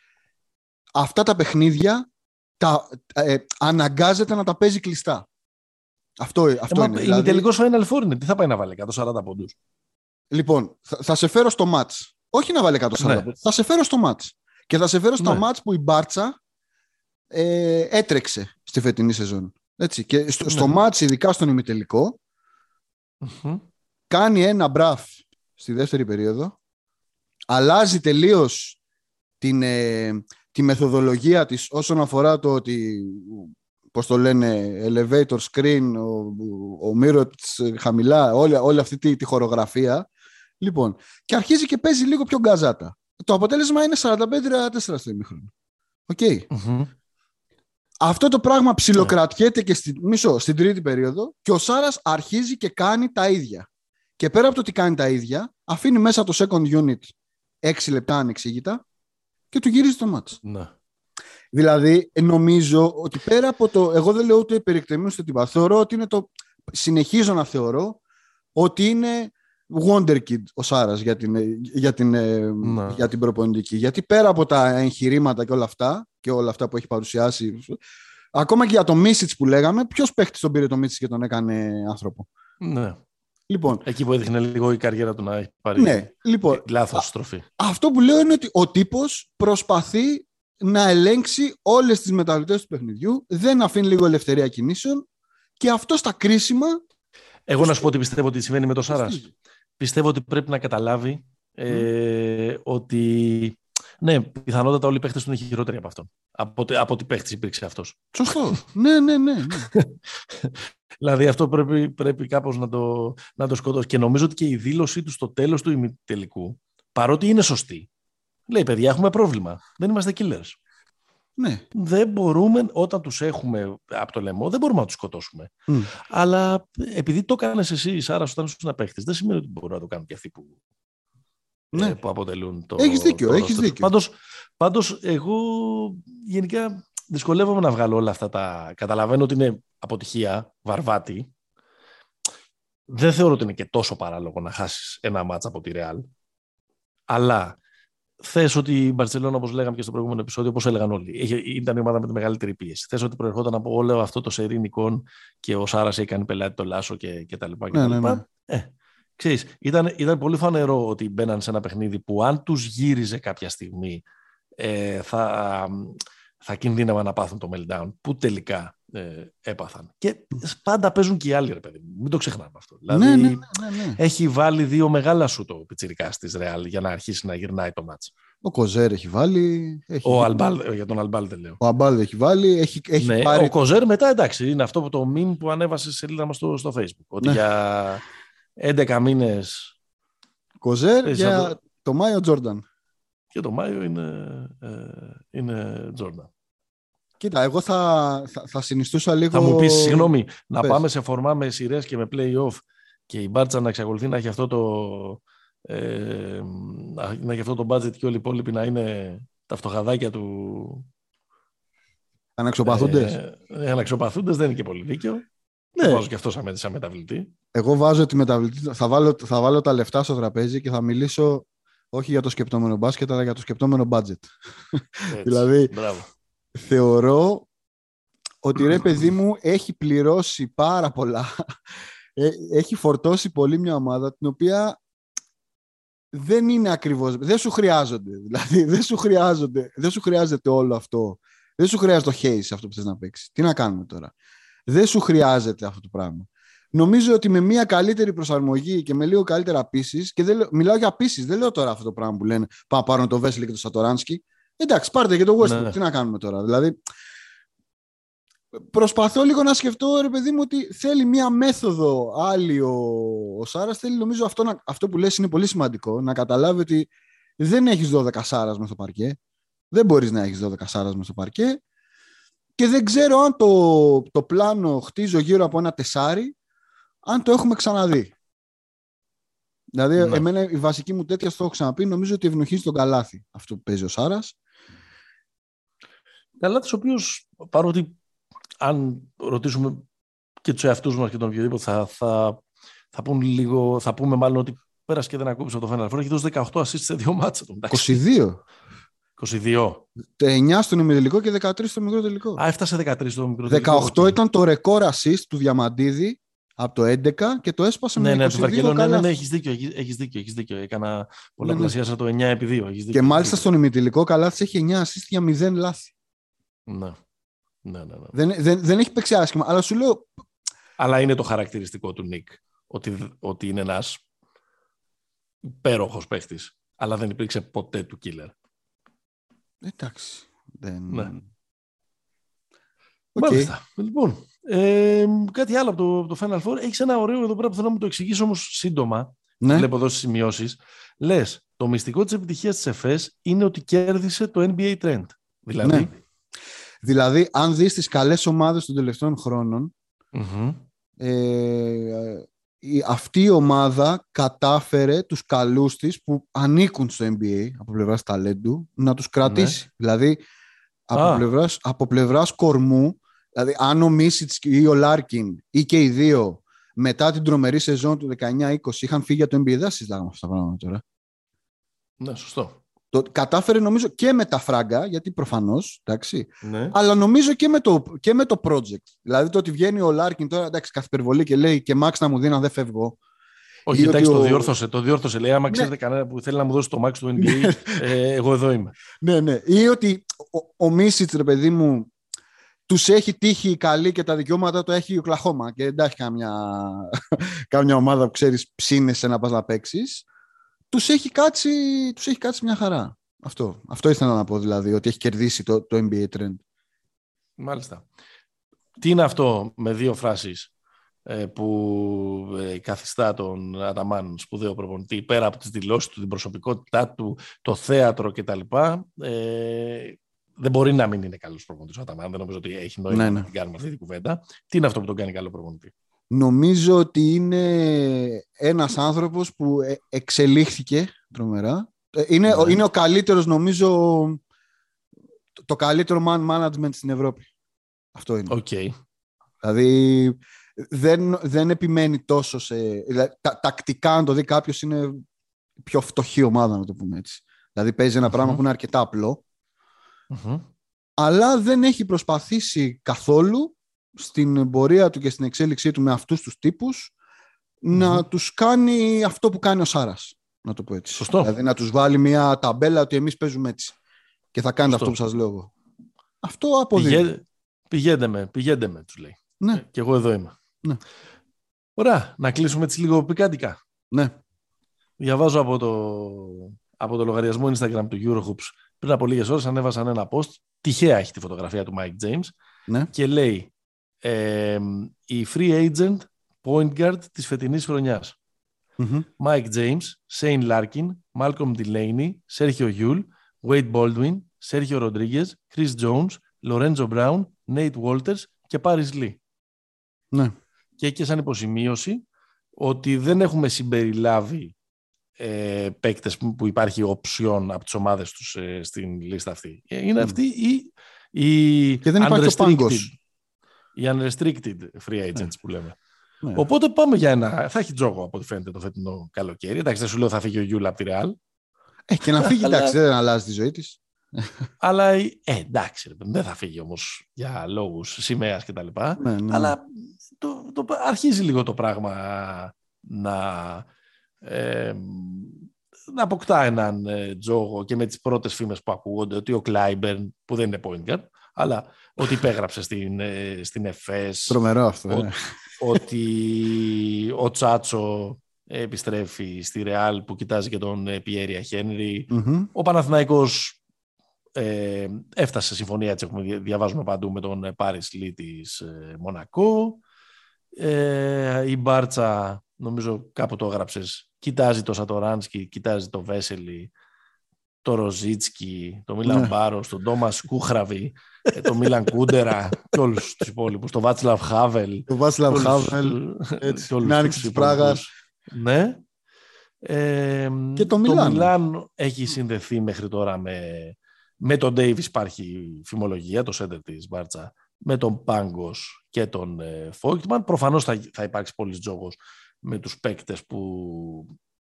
αυτά τα παιχνίδια τα, αναγκάζεται να τα παίζει κλειστά. Αυτό, αυτό ε, είναι. Είναι δηλαδή... τελικός Final Four είναι. Τι θα πάει να βάλει 140 πόντους; Λοιπόν, θα, θα, σε φέρω στο μάτς. Όχι να βάλει 140 ναι. πόντους. Θα σε φέρω στο μάτς. Και θα σε φέρω στο ναι. μάτς που η Μπάρτσα ε, έτρεξε στη φετινή σεζόν. Έτσι. Και στο, ναι. στο μάτς, ειδικά στον ημιτελικό, mm-hmm. κάνει ένα μπραφ στη δεύτερη περίοδο, αλλάζει τελείως την, ε, τη μεθοδολογία της όσον αφορά το ότι πώς το λένε, elevator screen, ο, ο mirror χαμηλά, όλη, όλη αυτή τη, τη χορογραφία. Λοιπόν, και αρχίζει και παίζει λίγο πιο γκαζάτα. Το αποτέλεσμα είναι 45-34 στο ημίχρονο. Οκ. Okay. Αυτό το πράγμα ψιλοκρατιέται και στη, μισό, στην τρίτη περίοδο και ο Σάρας αρχίζει και κάνει τα ίδια. Και πέρα από το ότι κάνει τα ίδια, αφήνει μέσα το second unit 6 λεπτά ανεξήγητα και του γυρίζει το ματς. Ναι. Δηλαδή, νομίζω ότι πέρα από το. Εγώ δεν λέω ούτε υπερεκτιμημένου ούτε τίποτα. Θεωρώ ότι είναι το. Συνεχίζω να θεωρώ ότι είναι Wonder Kid ο Σάρας για την, για, την, ναι. για την προπονητική. Γιατί πέρα από τα εγχειρήματα και όλα αυτά και όλα αυτά που έχει παρουσιάσει. Ακόμα και για το Μίσιτς που λέγαμε, ποιος παίχτης τον πήρε το Μίσιτς και τον έκανε άνθρωπο; Ναι. Λοιπόν, Εκεί που έδειχνε λίγο η καριέρα του να έχει πάρει ναι, λοιπόν, λάθος στροφή. Αυτό που λέω είναι ότι ο τύπος προσπαθεί να ελέγξει όλες τις μεταβλητές του παιχνιδιού, δεν αφήνει λίγο ελευθερία κινήσεων και αυτό στα κρίσιμα... Εγώ να σου πω ότι πιστεύω ότι συμβαίνει με το Σάρας. Πιστεύω ότι πρέπει να καταλάβει ε, ότι ναι, πιθανότατα όλοι οι παίχτες του είναι χειρότεροι από αυτόν. Από, από τι παίχτης υπήρξε αυτός. Σωστό. ναι, ναι, ναι. ναι. δηλαδή αυτό πρέπει, πρέπει κάπως να το, να το σκοτώσει. Και νομίζω ότι και η δήλωσή του στο τέλος του ημιτελικού, παρότι είναι σωστή, Λέει, παιδιά, έχουμε πρόβλημα. Δεν είμαστε killers. Ναι. Δεν μπορούμε, όταν τους έχουμε από το λαιμό, δεν μπορούμε να τους σκοτώσουμε. Mm. Αλλά επειδή το κάνεις εσύ, Σάρα, όταν σου να παίχτης, δεν σημαίνει ότι μπορούν να το κάνουν και αυτοί που, ναι. ε, που αποτελούν το. Έχεις δίκιο, το έχεις δίκιο. Πάντως, πάντως, εγώ γενικά δυσκολεύομαι να βγάλω όλα αυτά τα. Καταλαβαίνω ότι είναι αποτυχία, βαρβάτη. Δεν θεωρώ ότι είναι και τόσο παράλογο να χάσεις ένα μάτσα από τη Ρεάλ. Αλλά Θες ότι η Μπαρσελόνα, όπως λέγαμε και στο προηγούμενο επεισόδιο, όπως έλεγαν όλοι, ήταν η ομάδα με τη μεγαλύτερη πίεση. Θες ότι προερχόταν από όλο αυτό το σερήν εικόν και ο Σάρας έχει κάνει πελάτη το Λάσο και, και τα λοιπά. Και ναι, τα λοιπά. Ναι, ναι. Ε, ξέρεις, ήταν, ήταν πολύ φανερό ότι μπαίναν σε ένα παιχνίδι που αν τους γύριζε κάποια στιγμή ε, θα, θα κινδύνευαν να πάθουν το meltdown, που τελικά ε, έπαθαν. Και πάντα παίζουν και οι άλλοι, ρε παιδί Μην το ξεχνάμε αυτό. Ναι, δηλαδή, ναι, ναι, ναι, έχει βάλει δύο μεγάλα σου το πιτσιρικά τη Ρεάλ για να αρχίσει να γυρνάει το μάτς. Ο Κοζέρ έχει βάλει. Έχει... Ο Αλμπάλ, για τον Αλμπάλ δεν λέω. Ο Αλμπάλ έχει βάλει. Έχει, έχει ναι, πάρει... Ο Κοζέρ μετά εντάξει, είναι αυτό που το meme που ανέβασε σε σελίδα μας στο, στο Facebook. Ότι ναι. για 11 μήνες. Κοζέρ για το Μάιο Τζόρνταν. Και το Μάιο είναι, ε, είναι Τζόρνταν. Κοίτα, εγώ θα, θα, θα συνιστούσα λίγο... Θα μου πεις, συγγνώμη, να πάμε σε φορμά με σειρές και με play-off και η Μπάρτσα να εξακολουθεί να έχει αυτό το, ε, να έχει αυτό το budget και όλοι οι υπόλοιποι να είναι τα φτωχαδάκια του... Αναξοπαθούντες. Ε, αναξοπαθούντες δεν είναι και πολύ δίκαιο. Ναι. βάζω και αυτό σαν, σαν μεταβλητή. Εγώ βάζω τη μεταβλητή. Θα βάλω, θα βάλω τα λεφτά στο τραπέζι και θα μιλήσω όχι για το σκεπτόμενο μπάσκετ, αλλά για το σκεπτόμενο budget. δηλαδή, Μπράβο θεωρώ ότι ρε παιδί μου έχει πληρώσει πάρα πολλά. Ε, έχει φορτώσει πολύ μια ομάδα την οποία δεν είναι ακριβώς, δεν σου χρειάζονται. Δηλαδή δεν σου χρειάζονται, δεν σου χρειάζεται όλο αυτό. Δεν σου χρειάζεται το haze αυτό που θες να παίξεις. Τι να κάνουμε τώρα; Δεν σου χρειάζεται αυτό το πράγμα. Νομίζω ότι με μια καλύτερη προσαρμογή και με λίγο καλύτερα πίσει, και δεν, μιλάω για πίσει, δεν λέω τώρα αυτό το πράγμα που λένε Πάμε πάρουν το Βέσλι και το Σατοράνσκι. Εντάξει, πάρτε και το Westbrook. Ναι. Τι να κάνουμε τώρα; Δηλαδή, προσπαθώ λίγο να σκεφτώ, ρε παιδί μου, ότι θέλει μία μέθοδο άλλη ο, ο Σάρας. Θέλει, νομίζω, αυτό, να, αυτό που λες είναι πολύ σημαντικό. Να καταλάβει ότι δεν έχεις 12 Σάρας με στο παρκέ. Δεν μπορείς να έχεις 12 Σάρας με στο παρκέ. Και δεν ξέρω αν το, το πλάνο χτίζω γύρω από ένα τεσάρι, αν το έχουμε ξαναδεί. Δηλαδή, ναι. εμένα η βασική μου τέτοια στο έχω ξαναπεί, νομίζω ότι ευνοχίζει τον καλάθι αυτό που παίζει ο Σάρας. Καλάθι ο οποίος παρότι αν ρωτήσουμε και τους εαυτούς μας και τον οποιοδήποτε θα, θα, θα, πούν λίγο, θα πούμε μάλλον ότι πέρασε και δεν ακούμπησε το Final Four. Έχει δώσει 18 assists σε δύο μάτσα. 22. 22. 9 στον ημιτελικό και 13 στο μικρό τελικό. Α, έφτασε 13 στο μικρό τελικό. 18 ήταν το ρεκόρ assist του Διαμαντίδη από το 11 και το έσπασε ναι, με ναι, 22 ναι, ναι, καλά. ναι, έχεις δίκιο, έχεις, έχεις δίκιο, έχεις δίκιο. Έκανα Ναι, πολλαπλασιάσα το 9 επί 2. Έχεις δίκιο, Και μάλιστα έχεις στον ημιτελικό καλά της έχει 9 assist για 0 λάθη. Δίκιο. Ναι. Ναι, ναι, ναι. Δεν, δεν, δεν έχει παίξει άσχημα. Αλλά σου λέω, Αλλά είναι το χαρακτηριστικό του Νίκ ότι, ότι είναι ένας υπέροχος παίχτης. Αλλά δεν υπήρξε ποτέ του killer. εντάξει. Δεν... Ναι. Οκ. Μάλιστα. Λοιπόν, ε, κάτι άλλο από το, από το Final Four. Έχεις ένα ωραίο εδώ πέρα που θέλω να μου το εξηγήσεις όμως σύντομα. Ναι. Βλέπω εδώ στις σημειώσεις. Λες, το μυστικό της επιτυχίας της Εφές είναι ότι κέρδισε το NBA trend. Δηλαδή. Ναι. Δηλαδή, αν δεις τις καλές ομάδες των τελευταίων χρόνων, Μμμ. ε, η, αυτή η ομάδα κατάφερε τους καλούς της που ανήκουν στο NBA από πλευράς ταλέντου να τους κρατήσει. Δηλαδή από Ναι. Α. πλευράς, από πλευράς κορμού, δηλαδή αν ο Μίσιτς ή ο Λάρκιν ή και οι δύο μετά την τρομερή σεζόν του 19-20 είχαν φύγει για το NBA, δεν συζητάγαμε αυτά τα πράγματα τώρα. Ναι, σωστό. Το κατάφερε νομίζω και με τα φράγκα, γιατί προφανώς, εντάξει, Ναι. αλλά νομίζω και με, το, και με το project. Δηλαδή το ότι βγαίνει ο Λάρκιν τώρα, εντάξει, κάθε υπερβολή και λέει και max να μου δίνει αν δεν φεύγω. Όχι, Ή εντάξει, ότι το ο- διόρθωσε. Το διόρθωσε. Λέει, άμα Ναι. ξέρετε κανένα που θέλει να μου δώσει το max του NBA, ε, εγώ εδώ είμαι. Ναι, ναι. Ή ότι ο, ο Μίσιτς, ρε παιδί μου, τους έχει τύχει καλή και τα δικαιώματα το έχει η Οκλαχώμα και δεν έχει κάμια, κάμια ομάδα που ξέρεις ψήνεσαι να πας να παίξεις. Τους έχει κάτσει, τους έχει κάτσει μια χαρά. Αυτό, αυτό ήθελα να πω δηλαδή, ότι έχει κερδίσει το, το NBA trend. Μάλιστα. Τι είναι αυτό με δύο φράσεις ε, που ε, καθιστά τον Αταμάν σπουδαίο προπονητή πέρα από τις δηλώσεις του, την προσωπικότητά του, το θέατρο κτλ. Ε, δεν μπορεί να μην είναι καλός προπονητής ο Αταμάν. Δεν νομίζω ότι έχει νόημα Ναι, ναι. να την κάνουμε αυτή την κουβέντα. Τι είναι αυτό που τον κάνει καλό προπονητή; Νομίζω ότι είναι ένας άνθρωπος που ε, εξελίχθηκε τρομερά. Ε, Είναι, Ναι. είναι ο καλύτερος, νομίζω, το, το καλύτερο man management στην Ευρώπη. Αυτό είναι. Οκ. Δηλαδή δεν, δεν επιμένει τόσο σε... Δηλαδή, τα, τακτικά, αν το δει κάποιος είναι η πιο φτωχή ομάδα, να το πούμε έτσι. Δηλαδή παίζει ένα πράγμα Μμμ. που είναι αρκετά απλό, Μμμ. αλλά δεν έχει προσπαθήσει καθόλου στην πορεία του και στην εξέλιξή του με αυτούς τους τύπους να Μμμ. τους κάνει αυτό που κάνει ο Σάρας, να το πω έτσι. Σωστό. Δηλαδή να τους βάλει μια ταμπέλα ότι εμείς παίζουμε έτσι και θα κάνετε Σωστό. αυτό που σας λέω εγώ. Αυτό αποδίδει. Πηγαίνετε, πηγαίνετε με, πηγαίνετε με, τους λέει. Ναι, Και εγώ εδώ είμαι. Ναι. Ωραία, να κλείσουμε έτσι λίγο πικάντικα. ναι. Διαβάζω από το, από το λογαριασμό Instagram του Eurohoops πριν από λίγες ώρες ανέβασαν ένα post. Τυχαία έχει τη φωτογραφία του Mike James ναι. και λέει ε, η free agent point guard της φετινής χρονιάς. Μμμ. Mike James, Shane Larkin, Malcolm Delaney, Sergio Yul, Wade Baldwin, Sergio Rodriguez, Chris Jones, Lorenzo Brown, Nate Walters και Paris Lee. ναι. Και έχει και σαν υποσημείωση ότι δεν έχουμε συμπεριλάβει ε, παίκτες που που υπάρχει οψιόν από τις ομάδες τους ε, στην λίστα αυτή. Ε, Είναι Μμ. αυτή η, η Και δεν υπάρχει ο unrestricted- πάγκος. Οι unrestricted free agents Ναι. που λέμε. Ναι. Οπότε πάμε για ένα. Θα έχει τζόγο από ό,τι φαίνεται το φετινό καλοκαίρι. Εντάξει, δεν σου λέω θα φύγει ο Γιούλα από τη Ρεάλ. Ε, και να φύγει, Αλλά- εντάξει, δεν αλλάζει τη ζωή της. Αλλά ε, εντάξει, ρε, παιδί, δεν θα φύγει όμως για λόγους σημαίας κτλ. Ναι, ναι. Αλλά το, το, αρχίζει λίγο το πράγμα να, ε, να αποκτά έναν ε, τζόγο και με τις πρώτες φήμες που ακούγονται ότι ο Κλάιμπερν, που δεν είναι point guard, αλλά ότι υπέγραψε στην, ε, στην ΕΦΕΣ, Τρομερό αυτό. Ο- ε. ότι ο Τσάτσο επιστρέφει στη Ρεάλ που κοιτάζει και τον ε, Πιέρια Χένρι. Μμμ. Ο Παναθηναϊκός ε, έφτασε σε συμφωνία, έτσι έχουμε, δια- διαβάζουμε παντού, με τον ε, Πάρις Λί της ε, Μονακό. Ε, η Μπάρτσα, νομίζω κάπου το έγραψες, κοιτάζει το Σατοράνσκι, κοιτάζει το Βέσελη, το Ροζίτσκι, το Μίλαν Ναι. Μπάρος, τον Τόμας Κούχραβη, ε, το Μίλαν Κούντερα και όλους τους υπόλοιπους, το Βάτσλαβ Χάβελ. Το Βάσλαβ όλους- Χάβελ. και έτσι, όλους την άνοιξη τους της Πράγας. υπόλοιπους. Ναι. Ε, Και το Μιλάνο. Μιλάνο έχει συνδεθεί μέχρι τώρα με, με τον Ντέιβις υπάρχει φημολογία, το σέντερ της Μπάρτσα, με τον Πάγκος και τον ε, Φόικτμαν. Προφανώς θα, θα υπάρξει πολλής τζόγος με τους παίκτες που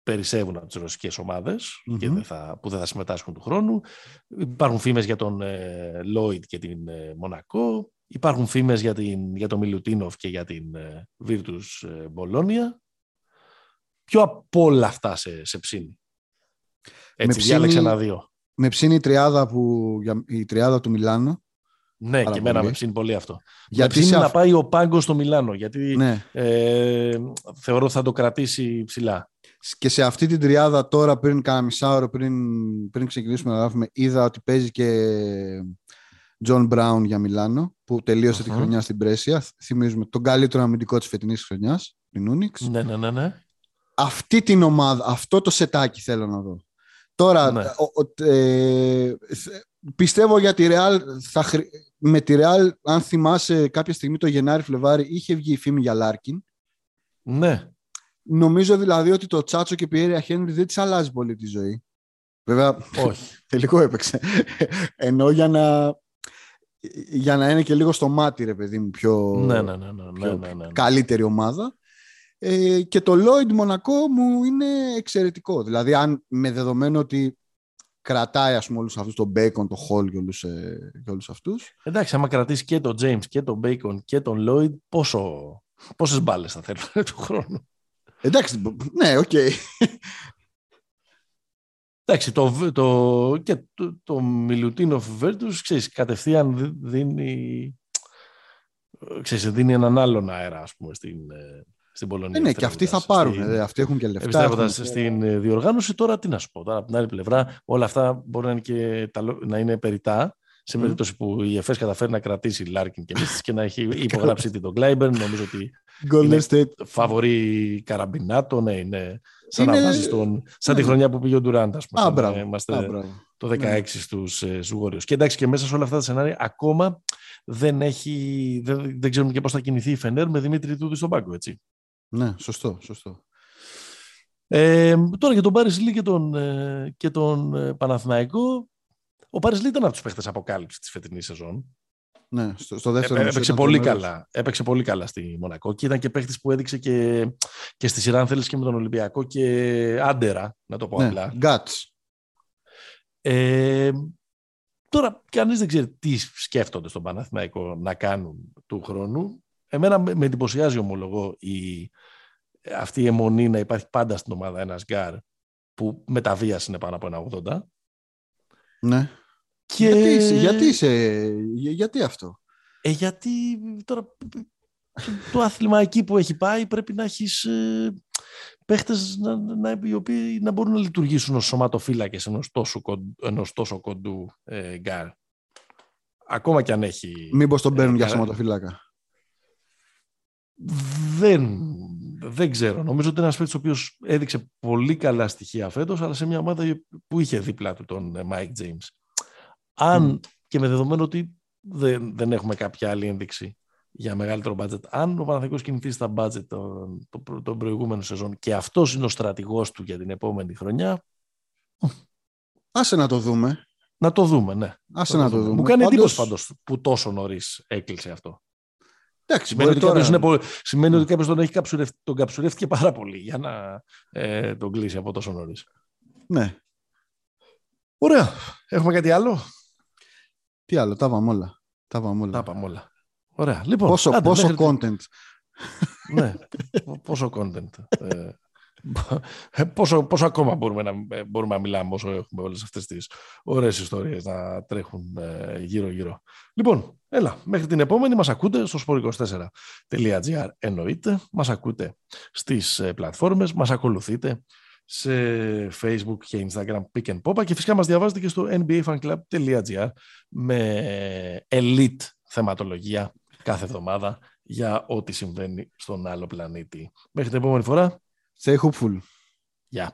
περισσεύουν από τις ρωσικές και δεν θα, που δεν θα συμμετάσχουν του χρόνου. Υπάρχουν φήμες για τον ε, Λόιτ και την ε, Μονακό. Υπάρχουν φήμες για, την, για τον Μιλουτίνοφ και για την ε, Virtus ε, Μπολόνια. Ποιο από όλα αυτά σε, σε ψήνει. Έτσι, με διάλεξε ένα δύο. Με ψήνει η τριάδα, που, η τριάδα του Μιλάνο. Ναι, και εμένα με ψήνει πολύ αυτό. Γιατί με ψήνει να πάει ο Πάνγκος στο Μιλάνο, γιατί ναι. ε, θεωρώ θα το κρατήσει ψηλά. Και σε αυτή την τριάδα τώρα πριν κάνα μισάωρο, πριν, πριν ξεκινήσουμε να γράφουμε, είδα ότι παίζει και Τζον Μπράουν για Μιλάνο, που τελείωσε τη χρονιά στην Μπρέσια. Θυμίζουμε τον καλύτερο αμυντικό της φετινής χρονιάς, της Ούνιξ. Ναι, ναι, ναι, ναι. Αυτή την ομάδα, αυτό το σετάκι θέλω να δω. Τώρα, ναι. ε, πιστεύω για τη Real, θα, με τη Real, αν θυμάσαι κάποια στιγμή το Γενάρη-Φλεβάρι, είχε βγει η φήμη για Λάρκιν. Ναι. Νομίζω δηλαδή ότι το Τσάτσο και η Πιέρια Χένρι δεν της αλλάζει πολύ τη ζωή. Βέβαια, όχι. τελικό έπαιξε. Ενώ για να, για να είναι και λίγο στο μάτι, ρε παιδί μου, πιο, ναι, ναι, ναι, ναι, ναι, ναι, ναι. καλύτερη ομάδα. Ε, και το Lloyd Μονακό μου είναι εξαιρετικό. Δηλαδή, αν με δεδομένο ότι κρατάει ας πούμε όλους αυτούς τον Bacon, τον Hall και όλους, ε, και όλους αυτούς. Εντάξει, άμα κρατήσει και τον James και τον Bacon και τον Lloyd, πόσο, πόσες μπάλες θα θέλουν του χρόνου. Εντάξει, ναι, οκ. Okay. Εντάξει, το, το, και το, το Μιλουτίνοφ Βιρτούς, ξέρεις, κατευθείαν δίνει, ξέρεις, δίνει έναν άλλον αέρα, ας πούμε, στην, ε, στην Πολωνία. Ε, ναι, και αυτοί θα πάρουν. Στην... Ε, αυτοί έχουν και λεφτά. Επιστρέφοντας στην ε, διοργάνωση, τώρα τι να σου πω. Τώρα, από την άλλη πλευρά, όλα αυτά μπορεί να είναι, και, να είναι περιττά. Σε mm. περίπτωση που η Εφές καταφέρει να κρατήσει Λάρκιν και Μίσιτς και να έχει υπογράψει την τον Γκλάιμπερν, νομίζω ότι. Golden State. Φαβορί καραμπινάτο, ναι, είναι. Σαν είναι... να βάζεις τον. Σαν τη ναι. χρονιά που πήγε ο Ντουράντ. Α, μπράβο. Είμαστε Α, το 16 ναι. στους ε, Και εντάξει, και μέσα σε όλα αυτά τα σενάρια, ακόμα δεν, έχει, δεν, δεν ξέρουμε και πώς θα κινηθεί η Φενέρ με Δημήτρη Τούδη στον πάγκο, έτσι. Ναι, σωστό, σωστό. Ε, τώρα για τον Πάρης και τον, ε, και τον ε, Παναθηναϊκό. Ο Πάρης ήταν από τους παίχτες αποκάλυψης της φετινής σεζόν. Ναι, στο, στο δεύτερο ε, έπαιξε πολύ καλά. Έπαιξε πολύ καλά στη Μονακό και ήταν και παίχτης που έδειξε και, και στη σειρά, αν θέλεις, και με τον Ολυμπιακό και άντερα, να το πω ναι, απλά. Guts. Ε, τώρα, κανείς δεν ξέρει τι σκέφτονται στον Παναθηναϊκό να κάνουν του χρόνου. Εμένα με εντυπωσιάζει ομολογώ η, αυτή η εμμονή να υπάρχει πάντα στην ομάδα ένας γκαρντ που μετά βίας είναι πάνω από ένα 80. Ναι. Και... Γιατί, γιατί, είσαι, γιατί αυτό; Ε, γιατί τώρα το άθλημα εκεί που έχει πάει πρέπει να έχεις ε, παίχτες να, να, οι οποίοι να μπορούν να λειτουργήσουν ως σωματοφύλακες ενός τόσο, ενός τόσο κοντού ε, γκαρντ. Ακόμα κι αν έχει... Μήπως τον παίρνουν ε, για σωματοφύλακα; Δεν, δεν ξέρω. Νομίζω ότι είναι ένας παίκτης ο οποίος έδειξε πολύ καλά στοιχεία φέτος, αλλά σε μια ομάδα που είχε δίπλα του τον ε, Mike James. Αν και με δεδομένο ότι δεν, δεν έχουμε κάποια άλλη ένδειξη για μεγαλύτερο budget, αν ο Παναθηναϊκός κινηθεί στα budget των, το, το προηγούμενο σεζόν και αυτός είναι ο στρατηγός του για την επόμενη χρονιά. Άσε να το δούμε. Να το δούμε, ναι. Άσε να το δούμε. Μου κάνει εντύπωση πάντως που τόσο νωρίς έκλεισε αυτό. Εντάξει, σημαίνει, ότι τώρα... είναι, σημαίνει ότι κάποιος τον έχει καψουρευτεί, τον καψουρεύτηκε πάρα πολύ για να ε, τον κλείσει από τόσο νωρίς. Ναι. Ωραία. Έχουμε κάτι άλλο; Τι άλλο, τα πάμε όλα. Τα πάμε όλα. Τα πάμε όλα. Ωραία. Λοιπόν, πόσο, άντε, πόσο content. ναι, πόσο content. ε, πόσο, πόσο ακόμα μπορούμε να, μπορούμε να μιλάμε όσο έχουμε όλες αυτές τις ωραίες ιστορίες να τρέχουν ε, γύρω-γύρω. Λοιπόν, έλα, μέχρι την επόμενη μας ακούτε στο sport24.gr εννοείται, μας ακούτε στις ε, πλατφόρμες, μας ακολουθείτε σε Facebook και Instagram Pick and Popa και φυσικά μας διαβάζετε και στο nbafanclub.gr με elite θεματολογία κάθε εβδομάδα για ό,τι συμβαίνει στον άλλο πλανήτη. Μέχρι την επόμενη φορά, Stay hopeful. Ja.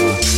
Thank